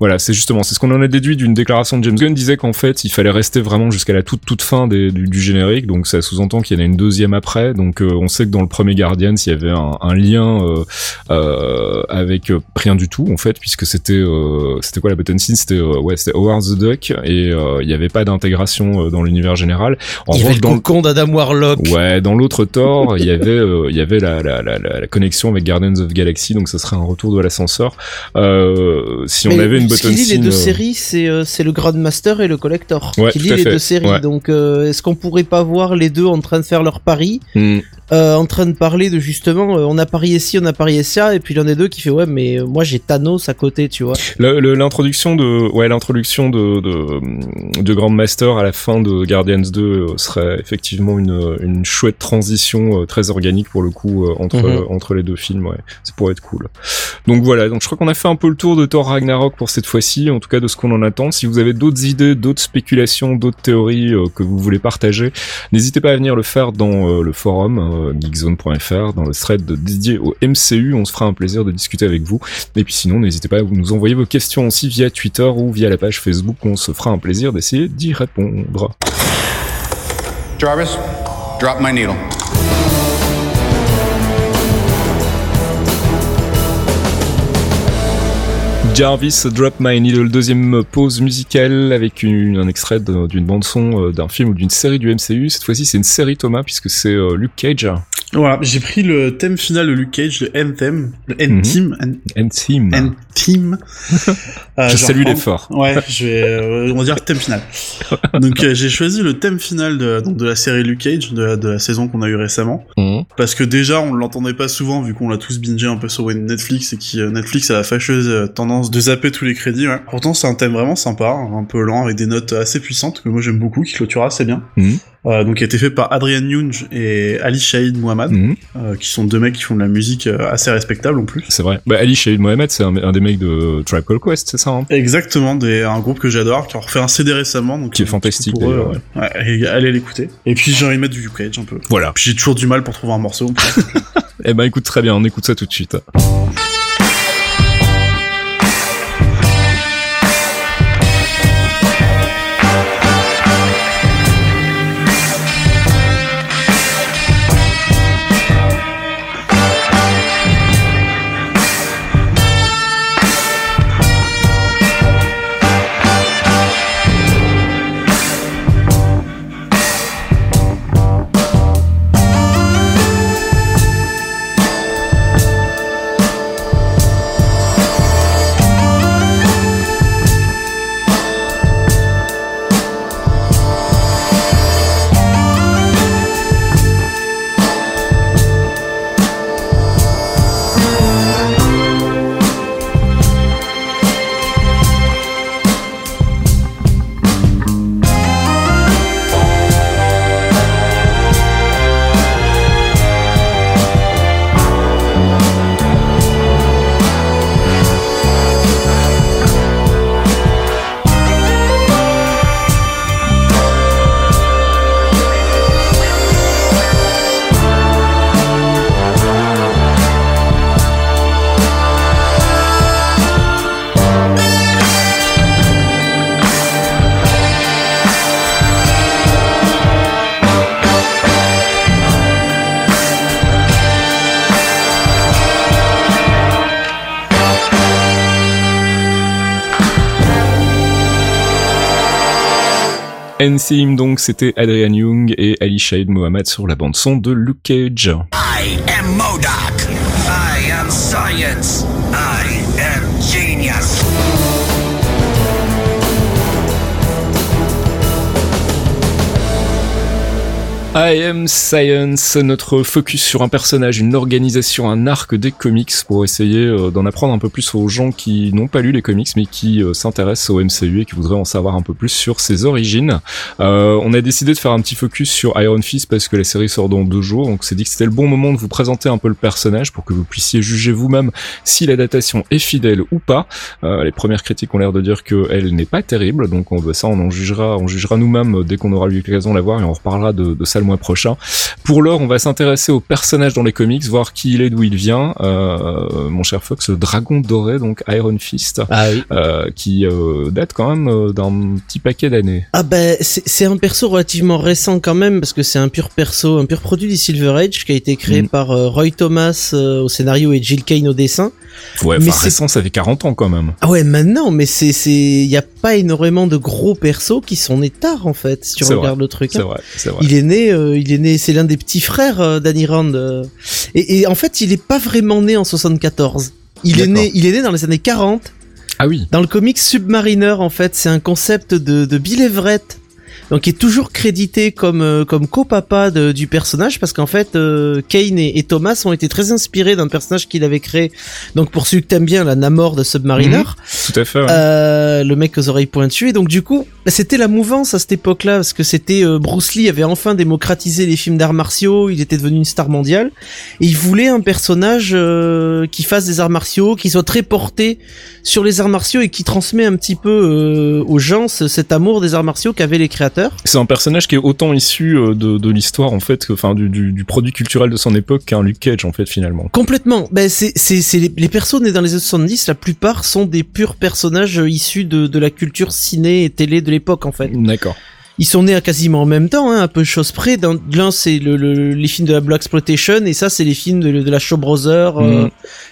voilà, c'est justement, c'est ce qu'on en a déduit d'une déclaration de James Gunn disait qu'en fait, il fallait rester vraiment jusqu'à la toute toute fin des, du, générique. Donc, ça sous-entend qu'il y en a une deuxième après. Donc, euh, on sait que dans le premier Guardians, il y avait un, un lien euh, euh avec rien du tout en fait, puisque c'était, c'était quoi la button scene? C'était ouais, c'était Howard the Duck et il n'y avait pas d'intégration dans l'univers général. En il revanche, dans le con d'Adam Warlock. Ouais, dans l'autre Thor, il y avait euh, il y avait la, la, la, la, connexion avec Guardians of Galaxy, donc ce serait un retour de l'ascenseur. Euh, si on avait une button scene, les deux euh, séries, c'est c'est le Grandmaster et le Collector. Ouais, qui lit les deux séries. Donc est-ce qu'on pourrait pas voir les deux en train de faire leur pari hmm. Euh, en train de parler de justement euh, on a parié ci, on a parié ça, et puis l'un des deux qui fait ouais mais euh, moi j'ai Thanos à côté, tu vois. L'introduction de ouais l'introduction de, de de Grandmaster à la fin de Guardians 2 serait effectivement une une chouette transition très organique pour le coup entre mhm. entre les deux films, ouais. Ça pourrait être cool. Donc voilà, donc je crois qu'on a fait un peu le tour de Thor Ragnarok pour cette fois-ci, en tout cas de ce qu'on en attend. Si vous avez d'autres idées, d'autres spéculations, d'autres théories que vous voulez partager, n'hésitez pas à venir le faire dans le forum geekzone.fr dans le thread dédié au MCU. On se fera un plaisir de discuter avec vous. Et puis sinon, n'hésitez pas à nous envoyer vos questions aussi via Twitter ou via la page Facebook. On se fera un plaisir d'essayer d'y répondre. Jarvis, drop my needle. Jarvis Drop My Needle, deuxième pause musicale avec un extrait d'une bande son euh, d'un film ou d'une série du MCU. Cette fois-ci, c'est une série Thomas puisque c'est euh, Luke Cage voilà, j'ai pris le thème final de Luke Cage, le N-theme, le N-theme. N-theme. N-theme. Euh, je salue l'effort. Ouais, je vais, euh, on va dire thème final. donc euh, j'ai choisi le thème final de, donc, de la série Luke Cage, de, de la saison qu'on a eu récemment. Mhm. Parce que déjà, on l'entendait pas souvent, vu qu'on l'a tous bingé un peu sur Netflix, et qui Netflix a la fâcheuse tendance de zapper tous les crédits. Ouais. Pourtant, c'est un thème vraiment sympa, un peu lent, avec des notes assez puissantes, que moi j'aime beaucoup, qui clôture assez bien. Mhm. Euh, donc qui a été fait par Adrian Nunge et Ali Shahid Mohamed, mhm. euh, qui sont deux mecs qui font de la musique euh, assez respectable en plus. C'est vrai. Bah, Ali Shahid Mohamed, c'est un, des mecs de Tribe Called Quest, c'est ça hein? Exactement, des, un groupe que j'adore, qui a refait un CD récemment, donc qui est fantastique. Pour eux, ouais. allez l'écouter. Et puis j'ai envie de mettre du Cage un peu. Voilà. Puis j'ai toujours du mal pour trouver un morceau. eh ben écoute très bien, on écoute ça tout de suite. N-Theme donc c'était Adrian Young et Ali Shahid Mohamed sur la bande son de Luke Cage. I am. I Am Science, notre focus sur un personnage, une organisation, un arc des comics pour essayer euh, d'en apprendre un peu plus aux gens qui n'ont pas lu les comics mais qui euh, s'intéressent au MCU et qui voudraient en savoir un peu plus sur ses origines. Euh, on a décidé de faire un petit focus sur Iron Fist parce que la série sort dans deux jours, donc c'est dit que c'était le bon moment de vous présenter un peu le personnage pour que vous puissiez juger vous-même si l'adaptation est fidèle ou pas. les premières critiques ont l'air de dire qu'elle n'est pas terrible, donc on, ça on en jugera, on jugera nous-mêmes dès qu'on aura eu l'occasion de la voir et on reparlera de, de ça mois prochain. Pour l'heure, on va s'intéresser au personnage dans les comics, voir qui il est, d'où il vient. Euh, mon cher Fox, le dragon doré, donc Iron Fist, Ah oui. euh, qui euh, date quand même d'un petit paquet d'années. Ah ben c'est c'est un perso relativement récent quand même parce que c'est un pur perso, un pur produit du Silver Age qui a été créé Mm. par Roy Thomas au scénario et Jill Kane au dessin. Ouais, Mais récent, ça fait 40 ans quand même. Ah ouais maintenant mais c'est c'est il y a pas énormément de gros persos qui sont nés tard en fait si tu regardes le truc. C'est hein. vrai, c'est vrai. Il est né, euh, il est né, c'est l'un des petits frères euh, d'Annie Rand. euh. et, et en fait, il est pas vraiment né en 74. Il est D'accord. né, il est né dans les années 40. Ah oui. Dans le comic Submariner, en fait, c'est un concept de, de Bill Everett. Donc, qui est toujours crédité comme euh, comme copapa de- du personnage parce qu'en fait, euh, Kane et, et Thomas ont été très inspirés d'un personnage qu'il avait créé. Donc, pour ceux que t'aimes bien, la Namor de Submariner, Tout à fait. ouais. euh, le mec aux oreilles pointues. Et donc du coup, c'était la mouvance à cette époque-là, parce que c'était euh, Bruce Lee avait enfin démocratisé les films d'arts martiaux, il était devenu une star mondiale, et il voulait un personnage euh, qui fasse des arts martiaux, qui soit très porté sur les arts martiaux et qui transmet un petit peu euh, aux gens ce- cet amour des arts martiaux qu'avaient les créateurs. C'est un personnage qui est autant issu euh, de, de l'histoire en fait, que- enfin du, du, du produit culturel de son époque qu'un Luke Cage en fait finalement. Complètement. Ben c'est c'est c'est les, les persos nés dans les années 70, la plupart sont des purs personnages euh, issus de de la culture ciné et télé de l'époque en fait. D'accord. Ils sont nés à quasiment en même temps, hein, un peu chose près. L'un c'est le, le- les films de la Black Exploitation et ça c'est les films de, de la Shaw Brothers euh, Mm.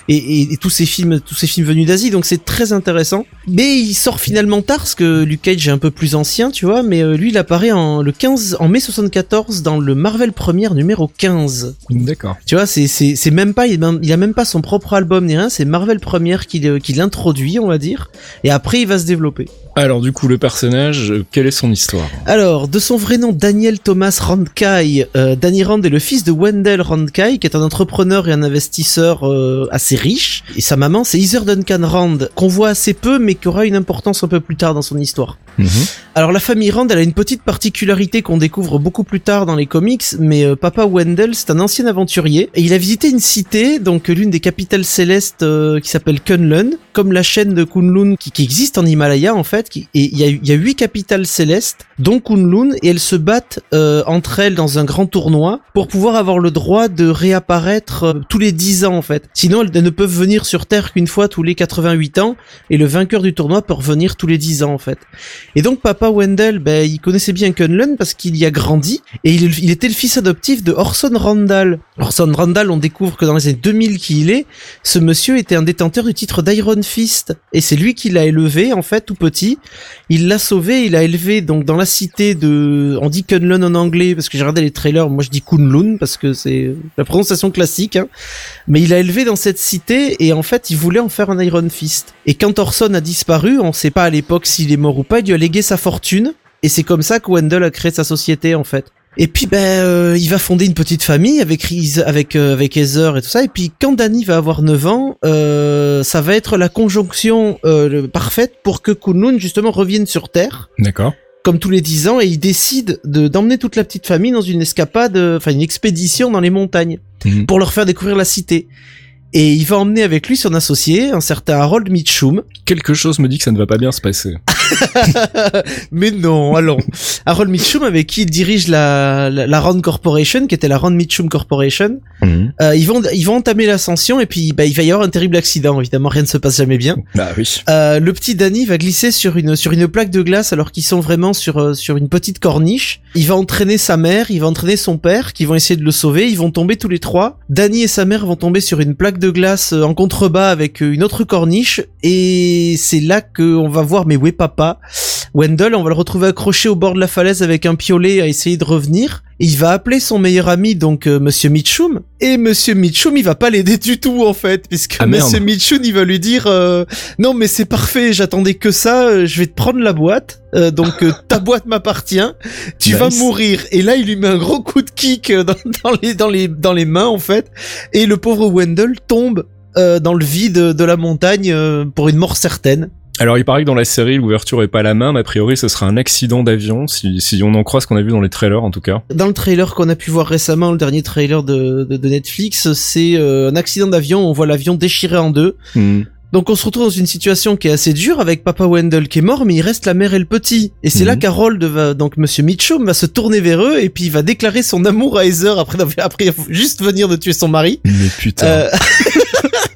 et, et- et tous ces films, tous ces films venus d'Asie. Donc c'est très intéressant. Mais il sort finalement tard parce que Luke Cage est un peu plus ancien, tu vois. Mais euh, lui il apparaît en le 15 en mai 74 dans le Marvel Premiere numéro 15. D'accord. Tu vois, c'est c'est c'est même pas il, a même- il a même pas son propre album ni rien. C'est Marvel Premiere qui le- qui l'introduit, on va dire. Et après il va se développer. Alors du coup le personnage, euh, quelle est son histoire? Alors, de son vrai nom Daniel Thomas Randkai, euh, Danny Rand est le fils de Wendell Randkai, qui est un entrepreneur et un investisseur euh, assez riche. Et sa maman, c'est Heather Duncan Rand, qu'on voit assez peu, mais qui aura une importance un peu plus tard dans son histoire. Mhm. Alors, la famille Rand, elle a une petite particularité qu'on découvre beaucoup plus tard dans les comics, mais euh, papa Wendell, c'est un ancien aventurier, et il a visité une cité, donc l'une des capitales célestes, euh, qui s'appelle Kunlun, comme la chaîne de Kunlun qui, qui existe en Himalaya en fait, et il y a, y a huit capitales célestes, dont Kunlun, et elles se battent euh, entre elles dans un grand tournoi pour pouvoir avoir le droit de réapparaître euh, tous les 10 ans en fait. Sinon, elles ne peuvent venir sur Terre qu'une fois tous les 88 ans, et le vainqueur du tournoi peut revenir tous les 10 ans en fait. Et donc papa Wendell, ben, il connaissait bien Kunlun parce qu'il y a grandi, et il, était le fils adoptif de Orson Randall. Orson Randall, on découvre que dans les années 2000 qui il est, ce monsieur était un détenteur du titre d'Iron Fist, et c'est lui qui l'a élevé en fait tout petit. Il l'a sauvé, il l'a élevé donc dans la cité de, on dit Kunlun en anglais parce que j'ai regardé les trailers, moi je dis Kunlun parce que c'est la prononciation classique, hein. mais il a élevé dans cette cité et en fait il voulait en faire un Iron Fist. Et quand Orson a disparu, on sait pas à l'époque s'il est mort ou pas, a légué sa fortune et c'est comme ça que Wendell a créé sa société en fait. Et puis ben euh, il va fonder une petite famille avec Reese- avec euh, avec Heather et tout ça et puis quand Danny va avoir 9 ans, euh, ça va être la conjonction parfaite pour que Kunlun justement revienne sur Terre D'accord. comme tous les 10 ans et il décide de d'emmener toute la petite famille dans une escapade enfin une expédition dans les montagnes Mhm. pour leur faire découvrir la cité. Et il va emmener avec lui son associé, un certain Harold Mitchum. Quelque chose me dit que ça ne va pas bien se passer. Mais non, allons. Harold Mitchum avec qui il dirige la, la, la Rand Corporation, qui était la Rand Mitchum Corporation. Mhm. Euh, ils vont ils vont entamer l'ascension et puis bah, il va y avoir un terrible accident. Évidemment, rien ne se passe jamais bien. Bah oui. Euh, le petit Danny va glisser sur une sur une plaque de glace alors qu'ils sont vraiment sur euh, sur une petite corniche. Il va entraîner sa mère, il va entraîner son père, qui vont essayer de le sauver. Ils vont tomber tous les trois. Danny et sa mère vont tomber sur une plaque de glace euh, en contrebas avec euh, une autre corniche et c'est là que on va voir mais où est Wendell, on va le retrouver accroché au bord de la falaise avec un piolet à essayer de revenir. Et il va appeler son meilleur ami, donc euh, Monsieur Mitchum. Et Monsieur Mitchum, il va pas l'aider du tout en fait, puisque Ah. Monsieur Mitchum, il va lui dire euh, non mais c'est parfait, j'attendais que ça, euh, je vais te prendre la boîte. Euh, donc euh, ta boîte m'appartient, tu vas mourir. Et là, il lui met un gros coup de kick dans, dans les dans les dans les mains en fait. Et le pauvre Wendell tombe euh, dans le vide de la montagne euh, pour une mort certaine. Alors, il paraît que dans la série, l'ouverture est pas la même. A priori, ce sera un accident d'avion, si, si on en croit ce qu'on a vu dans les trailers, en tout cas. Dans le trailer qu'on a pu voir récemment, le dernier trailer de, de, de Netflix, c'est euh, un accident d'avion. On voit l'avion déchiré en deux. Hmm. Donc on se retrouve dans une situation qui est assez dure avec Papa Wendell qui est mort, mais il reste la mère et le petit. Et c'est là qu'Harold va, donc Monsieur Mitchum va se tourner vers eux et puis il va déclarer son amour à Heather après, après juste venir de tuer son mari. Mais putain. Euh...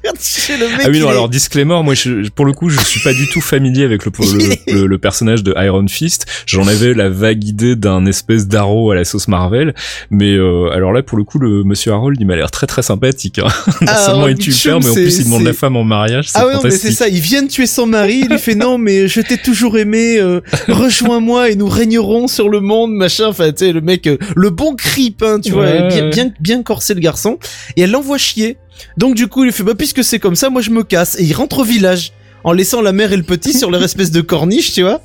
c'est le mec, Ah oui, non, est- alors disclaimer, moi je, pour le coup, je suis pas du tout familier avec le, le, le- le personnage de Iron Fist. J'en avais la vague idée d'un espèce d'arrow à la sauce Marvel, mais euh, alors là, pour le coup, le monsieur Harold, il m'a l'air très très sympathique. Hein. non Ah, seulement il tue le père, mais en plus il demande la femme en mariage. Ah ouais, non, mais c'est ça. Il vient de tuer son mari. Il lui fait non, mais je t'ai toujours aimé. euh, Rejoins-moi et nous régnerons sur le monde, machin. Enfin, tu sais, le mec, euh, le bon creep, hein, tu vois, bien, bien, bien corsé le garçon. Et elle l'envoie chier. Donc du coup, il fait bah puisque c'est comme ça, moi je me casse. Et il rentre au village en laissant la mère et le petit sur leur espèce de corniche, tu vois.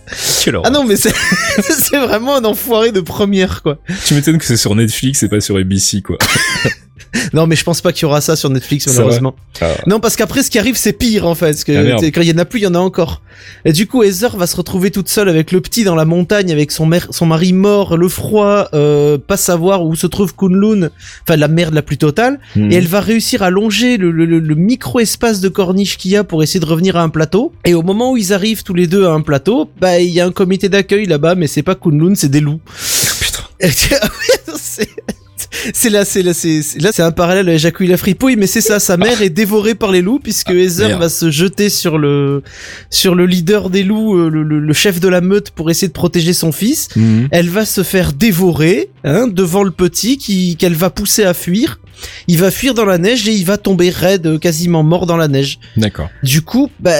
Ah non, mais c'est vraiment un enfoiré de première, quoi. Tu m'étonnes que c'est sur Netflix et pas sur ABC, quoi. Non, mais je pense pas qu'il y aura ça sur Netflix, malheureusement. Ah. Non, parce qu'après, ce qui arrive, c'est pire, en fait. Parce que Ah, quand il y en a plus, il y en a encore. Et du coup, Heather va se retrouver toute seule avec le petit dans la montagne, avec son, mère, son mari mort, le froid, euh, pas savoir où se trouve Kunlun. Enfin, la merde la plus totale. Hmm. Et elle va réussir à longer le, le- le- le micro-espace de corniche qu'il y a pour essayer de revenir à un plateau. Et au moment où ils arrivent tous les deux à un plateau, bah, il y a un comité d'accueil là-bas, mais c'est pas Kunlun, c'est des loups. Putain. c'est c'est là, c'est là, c'est là, c'est un parallèle avec Jacques la fripouille, mais c'est ça. Sa mère est dévorée par les loups puisque Heather merde. va se jeter sur le sur le leader des loups, euh, le, le- le chef de la meute, pour essayer de protéger son fils. Hmm. Elle va se faire dévorer hein, devant le petit qui qu'elle va pousser à fuir. Il va fuir dans la neige et il va tomber raide, euh, quasiment mort dans la neige. D'accord. Du coup, bah,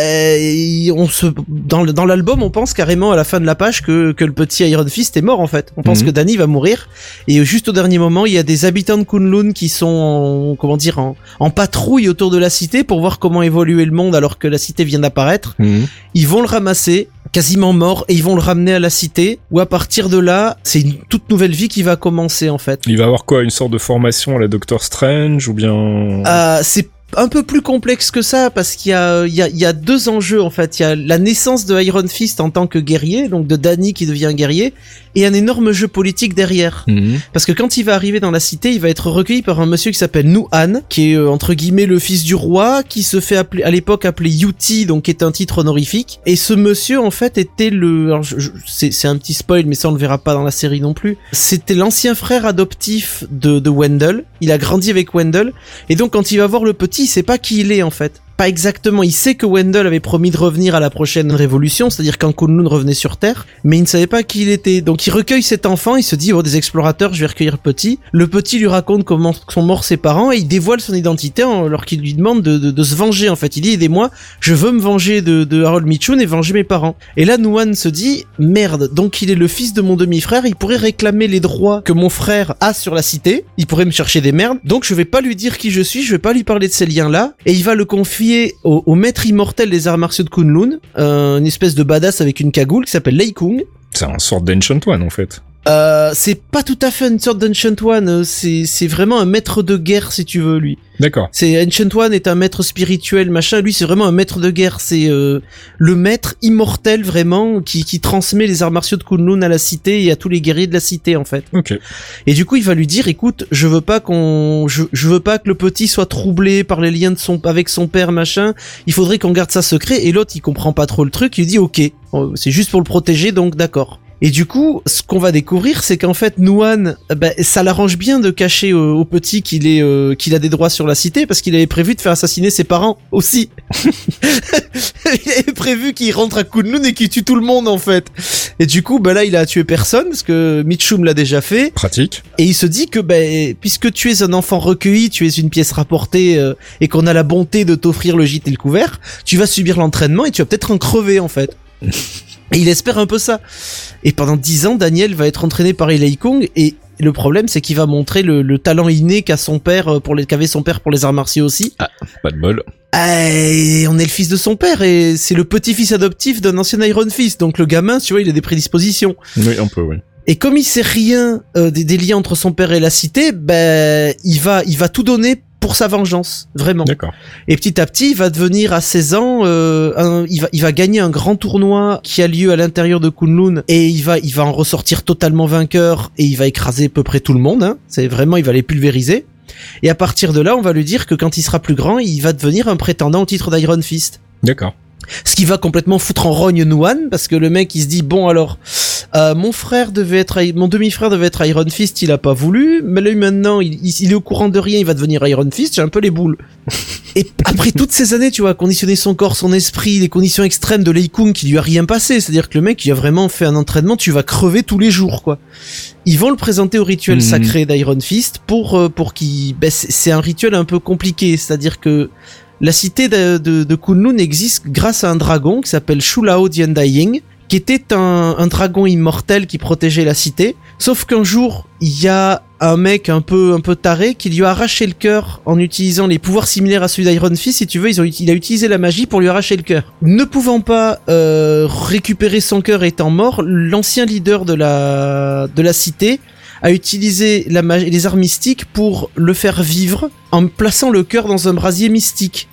on se dans, le- dans l'album, on pense carrément à la fin de la page que, que le petit Iron Fist est mort en fait. On pense Mhm. que Danny va mourir. Et juste au dernier moment, il y a des habitants de Kunlun qui sont en, comment dire en, en patrouille autour de la cité pour voir comment évoluer le monde alors que la cité vient d'apparaître. Hmm. Ils vont le ramasser, quasiment mort, et ils vont le ramener à la cité. Où à partir de là, c'est une toute nouvelle vie qui va commencer en fait. Il va avoir quoi Une sorte de formation à la Doctor Strange ou bien Euh, c'est un peu plus complexe que ça parce qu'il y a, il y, a, il y a deux enjeux en fait. Il y a la naissance de Iron Fist en tant que guerrier, donc de Danny qui devient guerrier, et un énorme jeu politique derrière. Hmm. Parce que quand il va arriver dans la cité, il va être recueilli par un monsieur qui s'appelle Nuan, qui est euh, entre guillemets le fils du roi, qui se fait appeler à l'époque appeler Yuti, donc qui est un titre honorifique. Et ce monsieur en fait était le, c'est un petit spoil, mais ça on le verra pas dans la série non plus. C'était l'ancien frère adoptif de, de Wendell. Il a grandi avec Wendell, et donc quand il va voir le petit, sait pas qui il est en fait. Pas exactement. Il sait que Wendell avait promis de revenir à la prochaine révolution, c'est-à-dire quand Kunlun revenait sur Terre, mais il ne savait pas qui il était. Donc il recueille cet enfant, il se dit, oh, des explorateurs, je vais recueillir le petit. Le petit lui raconte comment sont morts ses parents et il dévoile son identité en- alors qu'il lui demande de, de- de se venger. En fait, il dit, aidez-moi, je veux me venger de, de Harold Mitchum et venger mes parents. Et là, Nuan se dit, merde, donc il est le fils de mon demi-frère, il pourrait réclamer les droits que mon frère a sur la cité, il pourrait me chercher des merdes, donc je vais pas lui dire qui je suis, je vais pas lui parler de ces liens-là, et il va le confier au, au maître immortel des arts martiaux de Kunlun, une espèce de badass avec une cagoule qui s'appelle Lei Kung. C'est un sort d'Ancient One en fait. Euh, c'est pas tout à fait une sorte d'Ancient One, euh, c'est vraiment un maître de guerre si tu veux lui. D'accord. C'est Ancient One est un maître spirituel machin, lui c'est vraiment un maître de guerre, c'est euh, le maître immortel vraiment qui, qui transmet les arts martiaux de Kunlun à la cité et à tous les guerriers de la cité en fait. Ok. Et du coup, il va lui dire, écoute, je veux pas qu'on, je, je veux pas que le petit soit troublé par les liens de son, avec son père, machin. Il faudrait qu'on garde ça secret. Et l'autre, il comprend pas trop le truc. Il lui dit, ok, euh, c'est juste pour le protéger, donc d'accord. Et du coup, ce qu'on va découvrir, c'est qu'en fait, Nuan, euh, ben, ça l'arrange bien de cacher euh, au petit qu'il est, euh, qu'il a des droits sur la cité, parce qu'il avait prévu de faire assassiner ses parents aussi. il avait prévu qu'il rentre à Kunlun et qu'il tue tout le monde en fait. Et du coup, bah là, il a tué personne parce que Mitchum l'a déjà fait. Pratique. Et il se dit que ben, puisque tu es un enfant recueilli, tu es une pièce rapportée euh, et qu'on a la bonté de t'offrir le gîte et le couvert, tu vas subir l'entraînement et tu vas peut-être en crever en fait. Et il espère un peu ça. Et pendant dix ans, Daniel va être entraîné par Eli Kung et le problème, c'est qu'il va montrer le, le talent inné qu'a son père euh, pour les, qu'avait son père pour les arts martiaux aussi. Pas de bol. Ah, Et on est le fils de son père et c'est le petit-fils adoptif d'un ancien Iron Fist. Donc le gamin, tu vois, il a des prédispositions. Oui, un peu, oui. Et comme il sait rien euh, des, des liens entre son père et la cité, ben il va, il va tout donner pour sa vengeance, vraiment. D'accord. Et petit à petit, il va devenir à 16 ans, euh, un- il va, il va gagner un grand tournoi qui a lieu à l'intérieur de Kunlun et il va, il va en ressortir totalement vainqueur et il va écraser à peu près tout le monde. Hein. C'est vraiment, il va les pulvériser. Et à partir de là, on va lui dire que quand il sera plus grand, il va devenir un prétendant au titre d'Iron Fist. D'accord. Ce qui va complètement foutre en rogne Nuan parce que le mec il se dit bon alors euh, mon frère devait être mon demi-frère devait être Iron Fist il a pas voulu mais là maintenant il, il- il est au courant de rien il va devenir Iron Fist j'ai un peu les boules et après toutes ces années tu vois conditionner son corps son esprit les conditions extrêmes de Lei Kung qui lui a rien passé c'est à dire que le mec il a vraiment fait un entraînement tu vas crever tous les jours quoi ils vont le présenter au rituel Mhm. sacré d'Iron Fist pour euh, pour qu'il ben, c'est un rituel un peu compliqué c'est à dire que la cité de, de, de Kunlun existe grâce à un dragon qui s'appelle Shulao the Undying, qui était un, un dragon immortel qui protégeait la cité. Sauf qu'un jour, il y a un mec un peu un peu taré qui lui a arraché le cœur en utilisant les pouvoirs similaires à celui d'Iron Fist. Si tu veux, ils ont, il a utilisé la magie pour lui arracher le cœur. Ne pouvant pas euh, récupérer son cœur étant mort, l'ancien leader de la de la cité a utilisé la magie, les arts mystiques pour le faire vivre en plaçant le cœur dans un brasier mystique.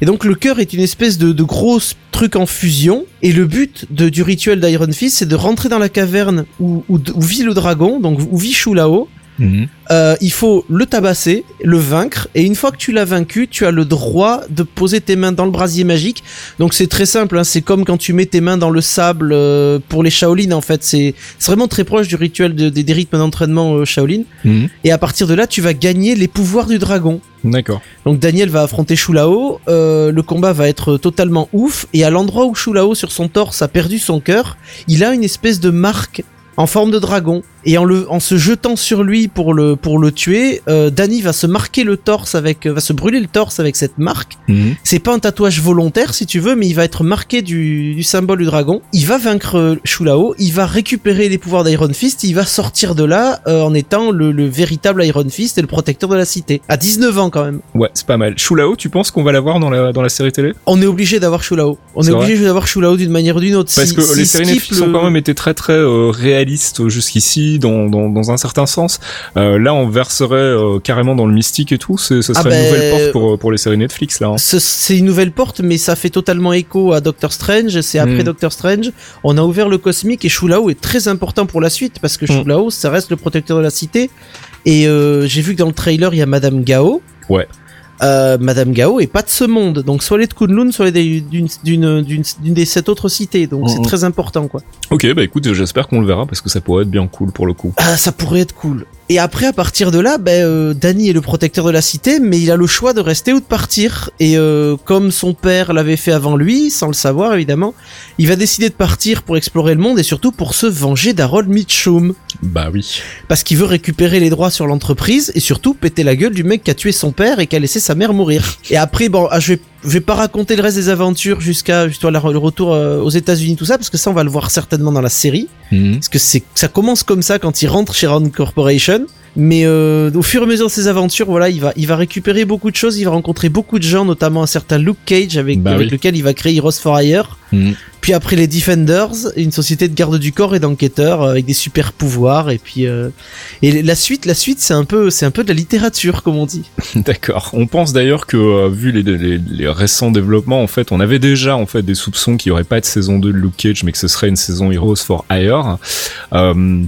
Et donc le cœur est une espèce de, de gros truc en fusion. Et le but du rituel d'Iron Fist, c'est de rentrer dans la caverne où, où vit le dragon, donc où vit Shulao. Mhm. Euh, il faut le tabasser, le vaincre, et une fois que tu l'as vaincu, tu as le droit de poser tes mains dans le brasier magique. Donc c'est très simple, hein, c'est comme quand tu mets tes mains dans le sable euh, pour les Shaolin en fait. C'est vraiment très proche du rituel de- des, des rythmes d'entraînement euh, Shaolin. Mhm. Et à partir de là, tu vas gagner les pouvoirs du dragon. D'accord. Donc Daniel va affronter Shulao, euh, le combat va être totalement ouf, et à l'endroit où Shulao sur son torse a perdu son cœur, il a une espèce de marque en forme de dragon. Et en, le, en se jetant sur lui pour le, pour le tuer, euh, Danny va se marquer le torse avec, va se brûler le torse avec cette marque. Mhm. C'est pas un tatouage volontaire si tu veux, mais il va être marqué du, du symbole du dragon. Il va vaincre euh, Shulao, il va récupérer les pouvoirs d'Iron Fist, il va sortir de là euh, en étant le, le véritable Iron Fist et le protecteur de la cité. À 19 ans quand même. Ouais, c'est pas mal. Shulao, tu penses qu'on va l'avoir dans la, dans la série télé? On est obligé d'avoir Shulao. On est obligé d'avoir Shulao d'une manière ou d'une autre. Parce Si- que si les séries Netflix le- ont quand même été très très euh, réalistes jusqu'ici, dans, dans, dans un certain sens. Euh, là, on verserait euh, carrément dans le mystique et tout. Ce Ah serait une ben, nouvelle porte pour, pour les séries Netflix, là. hein. Ce- C'est une nouvelle porte, mais ça fait totalement écho à Doctor Strange. C'est après Mm. Doctor Strange. On a ouvert le cosmique et Shulao est très important pour la suite parce que Mm. Shulao, ça reste le protecteur de la cité. Et euh, j'ai vu que dans le trailer, il y a Madame Gao. Ouais. Euh, Madame Gao est pas de ce monde, donc soit elle est de Kunlun, soit elle est d'une des sept autres cités, donc c'est très important quoi. Ok, bah écoute, j'espère qu'on le verra parce que ça pourrait être bien cool pour le coup. Ah, ça pourrait être cool. Et après, à partir de là, ben, euh, Danny est le protecteur de la cité, mais il a le choix de rester ou de partir. Et euh, comme son père l'avait fait avant lui, sans le savoir évidemment, il va décider de partir pour explorer le monde et surtout pour se venger d'Harold Mitchum. Bah oui. Parce qu'il veut récupérer les droits sur l'entreprise et surtout péter la gueule du mec qui a tué son père et qui a laissé sa mère mourir. Et après, bon, ah, je vais, je vais pas raconter le reste des aventures jusqu'à jusqu'à le retour euh, aux États-Unis, tout ça, parce que ça, on va le voir certainement dans la série. Mhm. Parce que c'est ça commence comme ça quand il rentre chez Round Corporation. Mais euh, au fur et à mesure de ses aventures, voilà, il va, il va récupérer beaucoup de choses. Il va rencontrer beaucoup de gens, notamment un certain Luke Cage avec, Bah avec oui. lequel il va créer Heroes for Hire. Mhm. Puis après les Defenders, une société de garde du corps et d'enquêteurs euh, avec des super pouvoirs. Et puis euh, et la suite, la suite, c'est un peu, c'est un peu de la littérature comme on dit. D'accord. On pense d'ailleurs que euh, vu les, les, les récents développements, en fait, on avait déjà en fait des soupçons qu'il n'y aurait pas de saison 2 de Luke Cage, mais que ce serait une saison Heroes for Hire. Euh,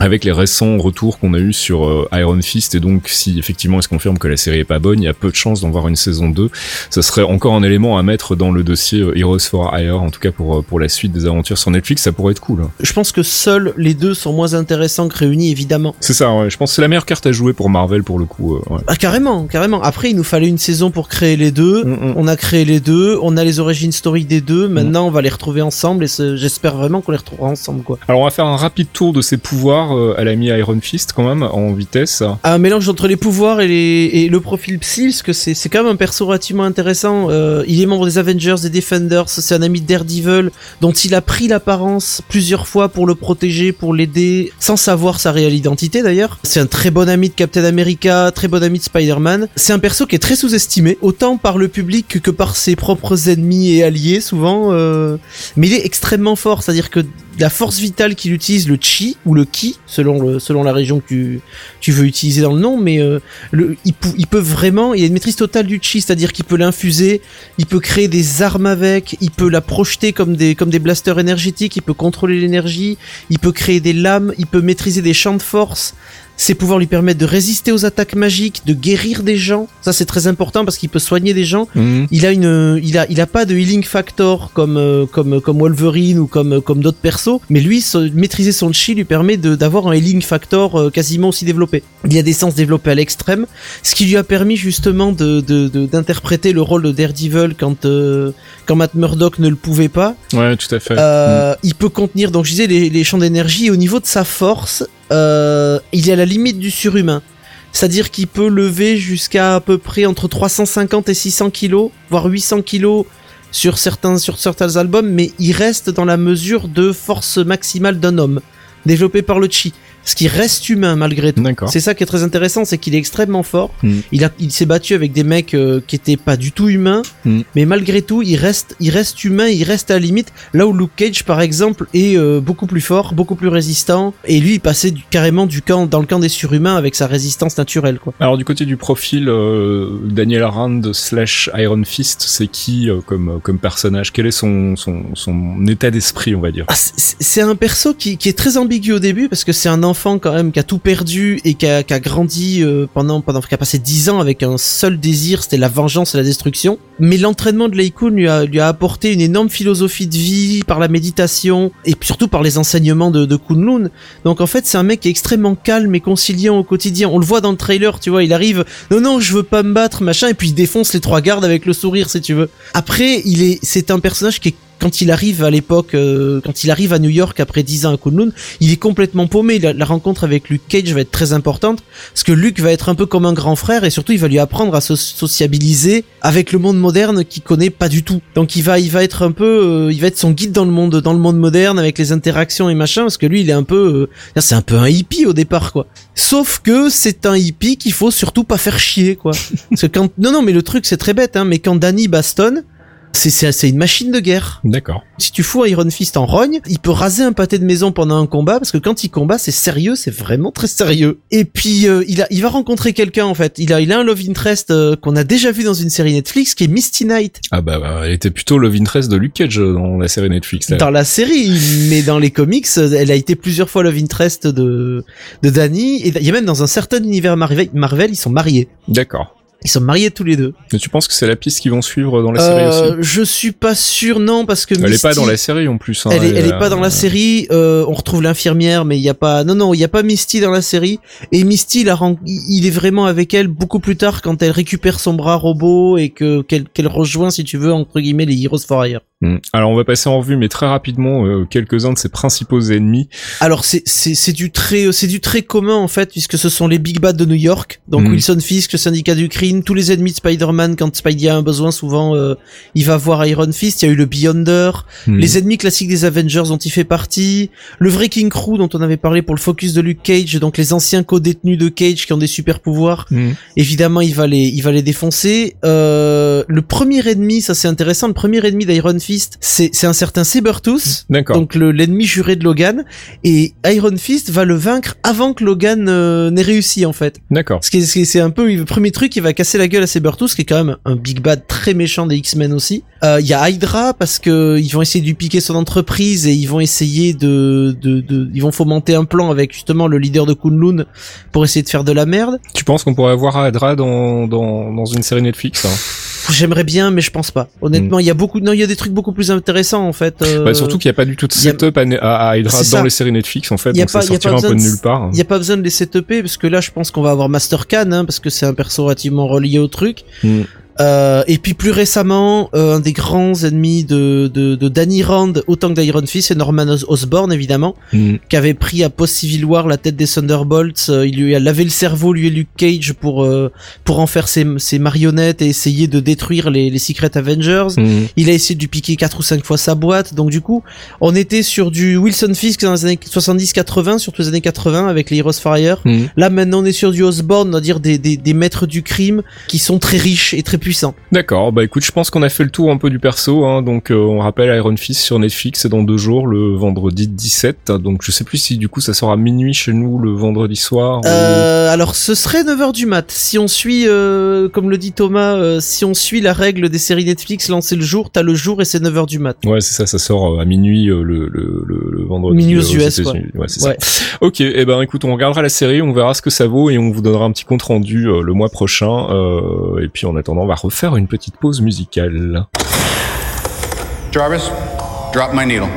avec les récents retours qu'on a eu sur euh, Iron Fist et donc si effectivement elle se confirme que la série est pas bonne, il y a peu de chances d'en voir une saison 2. Ça serait encore un élément à mettre dans le dossier euh, Heroes for Hire, en tout cas pour, euh, pour la suite des aventures sur Netflix, ça pourrait être cool. hein. Je pense que seuls les deux sont moins intéressants que réunis, évidemment. C'est ça, ouais. je pense que c'est la meilleure carte à jouer pour Marvel pour le coup. euh, ouais. Ah carrément, carrément. Après, il nous fallait une saison pour créer les deux. Mm, mm. On a créé les deux, on a les origines story des deux. Maintenant, on va les retrouver ensemble et j'espère vraiment qu'on les retrouvera ensemble, quoi. Alors on va faire un rapide tour de ses pouvoirs. Pouvoirs, euh, elle a mis Iron Fist quand même en vitesse. Un mélange entre les pouvoirs et, le profil psy, parce que c'est c'est quand même un perso relativement intéressant. Euh, il est membre des Avengers, des Defenders, c'est un ami de Daredevil, dont il a pris l'apparence plusieurs fois pour le protéger, pour l'aider, sans savoir sa réelle identité d'ailleurs. C'est un très bon ami de Captain America, très bon ami de Spider-Man. C'est un perso qui est très sous-estimé, autant par le public que par ses propres ennemis et alliés souvent. euh, mais il est extrêmement fort, c'est-à-dire que la force vitale qu'il utilise, le chi ou le ki, selon la région que tu, veux utiliser dans le nom, mais euh, il peut vraiment, il a une maîtrise totale du chi, c'est-à-dire qu'il peut l'infuser, il peut créer des armes avec, il peut la projeter comme des, comme des blasters énergétiques, il peut contrôler l'énergie, il peut créer des lames, il peut maîtriser des champs de force. Ses pouvoirs lui permettent de résister aux attaques magiques, de guérir des gens. Ça c'est très important parce qu'il peut soigner des gens. Mhm. Il a une, il a, il a pas de healing factor comme, euh, comme, comme Wolverine ou comme, comme d'autres persos, mais lui, se- maîtriser son chi lui permet d'avoir un healing factor euh, quasiment aussi développé. Il a des sens développés à l'extrême, ce qui lui a permis justement de, de, de- d'interpréter le rôle de Daredevil quand, euh, quand Matt Murdock ne le pouvait pas. Ouais, tout à fait. Euh, Il peut contenir, donc je disais, les, les champs d'énergie. Et au niveau de sa force, euh, il est à la limite du surhumain. C'est-à-dire qu'il peut lever jusqu'à à peu près entre 350 et 600 kilos, voire 800 kilos sur certains, sur certains albums, mais il reste dans la mesure de force maximale d'un homme, développé par le chi. Ce qui reste humain malgré tout. C'est ça qui est très intéressant, c'est qu'il est extrêmement fort. Mm. Il a, il s'est battu avec des mecs euh, qui étaient pas du tout humains, Mm. mais malgré tout, il reste, il reste humain, il reste à la limite. Là où Luke Cage, par exemple, est euh, beaucoup plus fort, beaucoup plus résistant, et lui, il passait du- carrément du camp, dans le camp des surhumains avec sa résistance naturelle, quoi. Alors du côté du profil, euh, Daniel Rand slash Iron Fist, c'est qui euh, comme comme personnage? Quel est son son, son état d'esprit, on va dire? Ah, c'est- c'est un perso qui, qui est très ambigu au début parce que c'est un enfant quand même qui a tout perdu et qui a, qui a grandi euh, pendant pendant qui a passé 10 ans avec un seul désir, c'était la vengeance et la destruction. Mais l'entraînement de Leikun lui a lui a apporté une énorme philosophie de vie par la méditation et surtout par les enseignements de, Kunlun. Donc en fait, c'est un mec extrêmement calme et conciliant au quotidien. On le voit dans le trailer, tu vois, il arrive, non non, je veux pas me battre, machin, et puis il défonce les trois gardes avec le sourire, si tu veux. Après, il est, c'est un personnage qui est quand il arrive à l'époque, euh, quand il arrive à New York après 10 ans à Kunlun, il est complètement paumé. La, rencontre avec Luke Cage va être très importante parce que Luke va être un peu comme un grand frère et surtout il va lui apprendre à se sociabiliser avec le monde moderne qu'il connaît pas du tout. Donc il va, il va être un peu, euh, il va être son guide dans le monde, dans le monde moderne avec les interactions et machin parce que lui il est un peu, euh, c'est un peu un hippie au départ quoi. Sauf que c'est un hippie qu'il faut surtout pas faire chier quoi. parce que quand, non non mais le truc c'est très bête hein, mais quand Danny bastonne c'est c'est c'est une machine de guerre. D'accord. Si tu fous Iron Fist en rogne, il peut raser un pâté de maison pendant un combat parce que quand il combat, c'est sérieux, c'est vraiment très sérieux. Et puis euh, il a, il va rencontrer quelqu'un en fait. Il a, il a un love interest euh, qu'on a déjà vu dans une série Netflix qui est Misty Knight Ah bah, bah, elle était plutôt love interest de Luke Cage dans la série Netflix. là. dans la série, mais dans les comics, elle a été plusieurs fois love interest de de Danny. Et il y a même dans un certain univers Marvel, Marvel, ils sont mariés. D'accord. Ils sont mariés tous les deux. Mais tu penses que c'est la piste qu'ils vont suivre dans la série Euh, aussi je suis pas sûr, non, parce que Elle est pas Misty- dans la série en plus. hein, Elle est, elle est euh, pas dans la série. euh, on retrouve l'infirmière, mais il y a pas. Non, non, il y a pas Misty dans la série. Et Misty, il, est vraiment avec elle beaucoup plus tard quand elle récupère son bras robot et que qu'elle qu'elle rejoint, si tu veux, entre guillemets, les Heroes for Hire. Hmm. Alors on va passer en revue, mais très rapidement, euh, quelques-uns de ses principaux ennemis. Alors c'est c'est c'est du très c'est du très commun en fait puisque ce sont les big bad de New York. Donc Mhm. Wilson Fisk, le syndicat du crime, tous les ennemis de Spider-Man quand Spidey a un besoin souvent euh, il va voir Iron Fist, il y a eu le Beyonder, Hmm. les ennemis classiques des Avengers dont il fait partie, le vrai King Crew dont on avait parlé pour le focus de Luke Cage, donc les anciens co-détenus de Cage qui ont des super pouvoirs. Évidemment, il va les, il va les défoncer. Euh, le premier ennemi, ça c'est intéressant, le premier ennemi d'Iron Fist, c'est c'est un certain Sabertooth. D'accord. Donc le- l'ennemi juré de Logan et Iron Fist va le vaincre avant que Logan euh, n'ait réussi en fait. D'accord. Ce qui est- ce qui est- c'est un peu le premier truc qui va casser la gueule à Sabertooth qui est quand même un big bad très méchant des X-Men aussi. Euh, Il y a Hydra parce que ils vont essayer de lui piquer son entreprise et ils vont essayer de, de, de ils vont fomenter un plan avec justement le leader de Kunlun pour essayer de faire de la merde. Tu penses qu'on pourrait avoir dans, dans, dans une série Netflix hein? J'aimerais bien mais je pense pas. Honnêtement, il y a beaucoup non, il y a des trucs beaucoup plus intéressants en fait. euh, Mm. Bah, Surtout qu'il n'y a pas du tout de a- setup à, Hydra dans ça. les séries Netflix en fait, Y a donc pas- ça y a pas sortira un peu de nulle part. Il y a pas besoin de les setuper parce que là je pense qu'on va avoir Master Khan hein, parce que c'est un perso relativement relié au truc. Mm. Euh, et puis plus récemment, euh, un des grands ennemis de, de, de Danny Rand, autant que d'Iron Fist, c'est Norman Os- Osborn évidemment, Mm. qui avait pris à post Civil War la tête des Thunderbolts. Euh, il lui a lavé le cerveau, lui et Luke Cage, pour euh, pour en faire ses, ses marionnettes et essayer de détruire les, les Secret Avengers. Mm. Il a essayé de lui piquer quatre ou cinq fois sa boîte. Donc du coup, on était sur du Wilson Fisk dans les années 70-80, surtout les années 80 avec les Heroes Fire. Mm. Là maintenant on est sur du Osborne, on va dire des, des, des maîtres du crime qui sont très riches et très puissants. D'accord, bah écoute, je pense qu'on a fait le tour un peu du perso, hein, donc euh, on rappelle Iron Fist sur Netflix, c'est dans deux jours, le vendredi 17, donc je sais plus si du coup ça sort à minuit chez nous le vendredi soir. ou- Euh, alors ce serait 9h du mat. Si on suit, euh, comme le dit Thomas, euh, si on suit la règle des séries Netflix, lancer le jour, t'as le jour et c'est 9h du mat. Ouais, c'est ça, ça sort euh, à minuit euh, le, le, le, le vendredi. Minuit aux US, États-Unis. Ouais, c'est Ouais. ça. Ok, et ben écoute, on regardera la série, on verra ce que ça vaut et on vous donnera un petit compte rendu euh, le mois prochain. euh, et puis en attendant, on va refaire une petite pause musicale. Jarvis, drop my needle.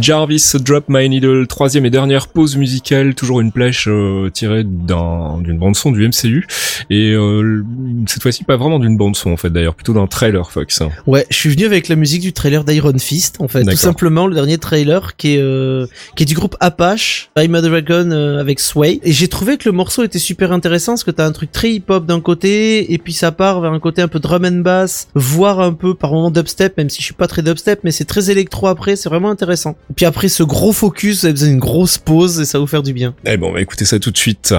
Jarvis Drop My Needle, troisième et dernière pause musicale, toujours une plèche euh, tirée d'un- d'une bande son du MCU et euh, cette fois-ci pas vraiment d'une bande son en fait d'ailleurs, plutôt d'un trailer Fox. Ouais, je suis venu avec la musique du trailer d'Iron Fist, en fait, tout simplement le dernier trailer qui est euh, qui est du groupe Apache, I'm a Dragon euh, avec Sway. Et j'ai trouvé que le morceau était super intéressant parce que t'as un truc très hip-hop d'un côté et puis ça part vers un côté un peu drum and bass, voire un peu par moment dubstep, même si je suis pas très dubstep, mais c'est très électro après, c'est vraiment intéressant. Puis après ce gros focus, vous avez besoin d'une grosse pause et ça va vous faire du bien. Eh bon, on va écouter ça tout de suite.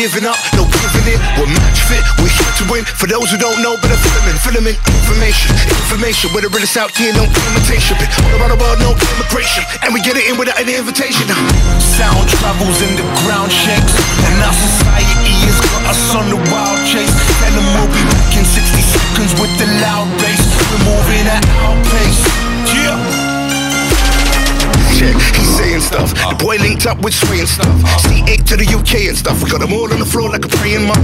Giving up, no giving in. We're match fit, we're here to win. For those who don't know, better filament, filament information, information. Where the realest out here, no imitation. Been all around the world, no immigration, and we get it in without any invitation. Sound travels and the ground shakes, and our society has got us on the wild chase. Tell them we'll be back in 60 seconds with the loud bass. We're moving at our pace. Yeah. Yeah, he's saying stuff. The boy linked up with Sway and stuff. C8 to the UK and stuff. We got them all on the floor like a praying monk.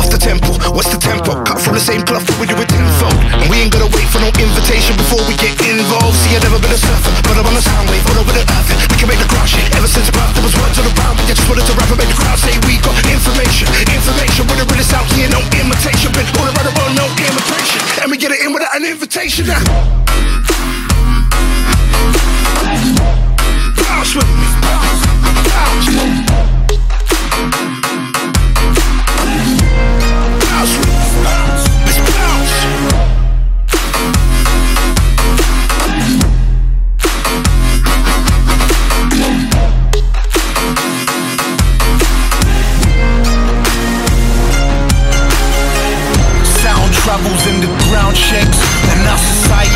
Off the tempo, what's the tempo? Cut from the same cloth, but we do it tenfold. And we ain't gotta wait for no invitation before we get involved. See, I've never been a surfer, but I'm on a sound wave all over the earth. We can make the crowd shake. Ever since birth, there was words on the ground. We just wanted to rap and make the crowd say we got information. Information, we're the realest out here, no imitation. Been all around the world, no imitation. And we get it in without an invitation now. Bounce with me. Bounce. With me. Sound travels and the ground shakes And our society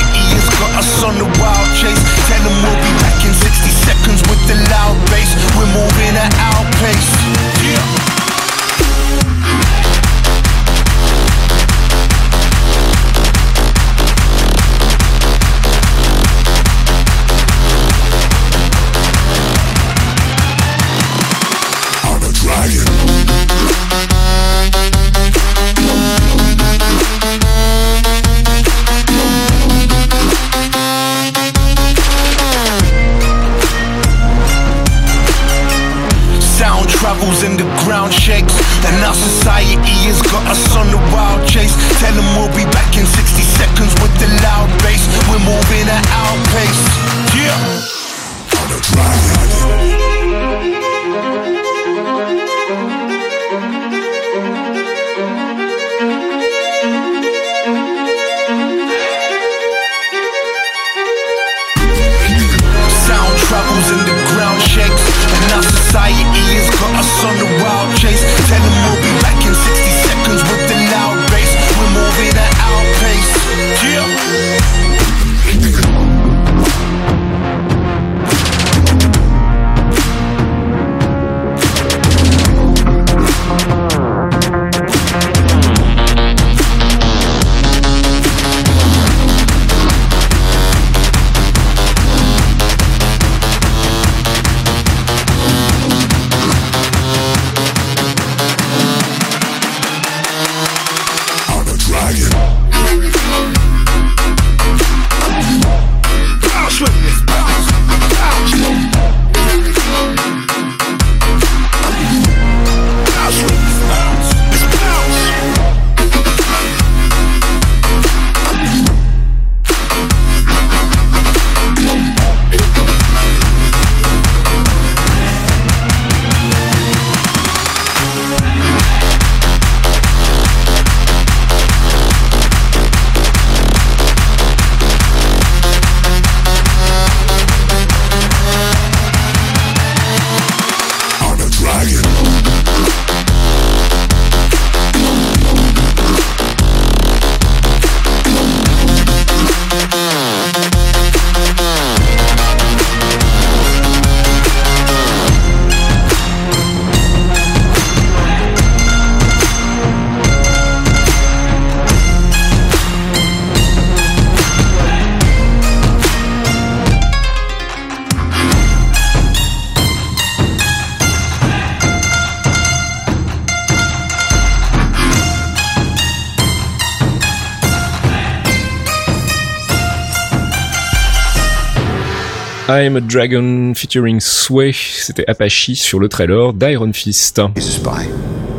I'm a Dragon featuring Sway, c'était Apache sur le trailer d'Iron Fist. He's a spy.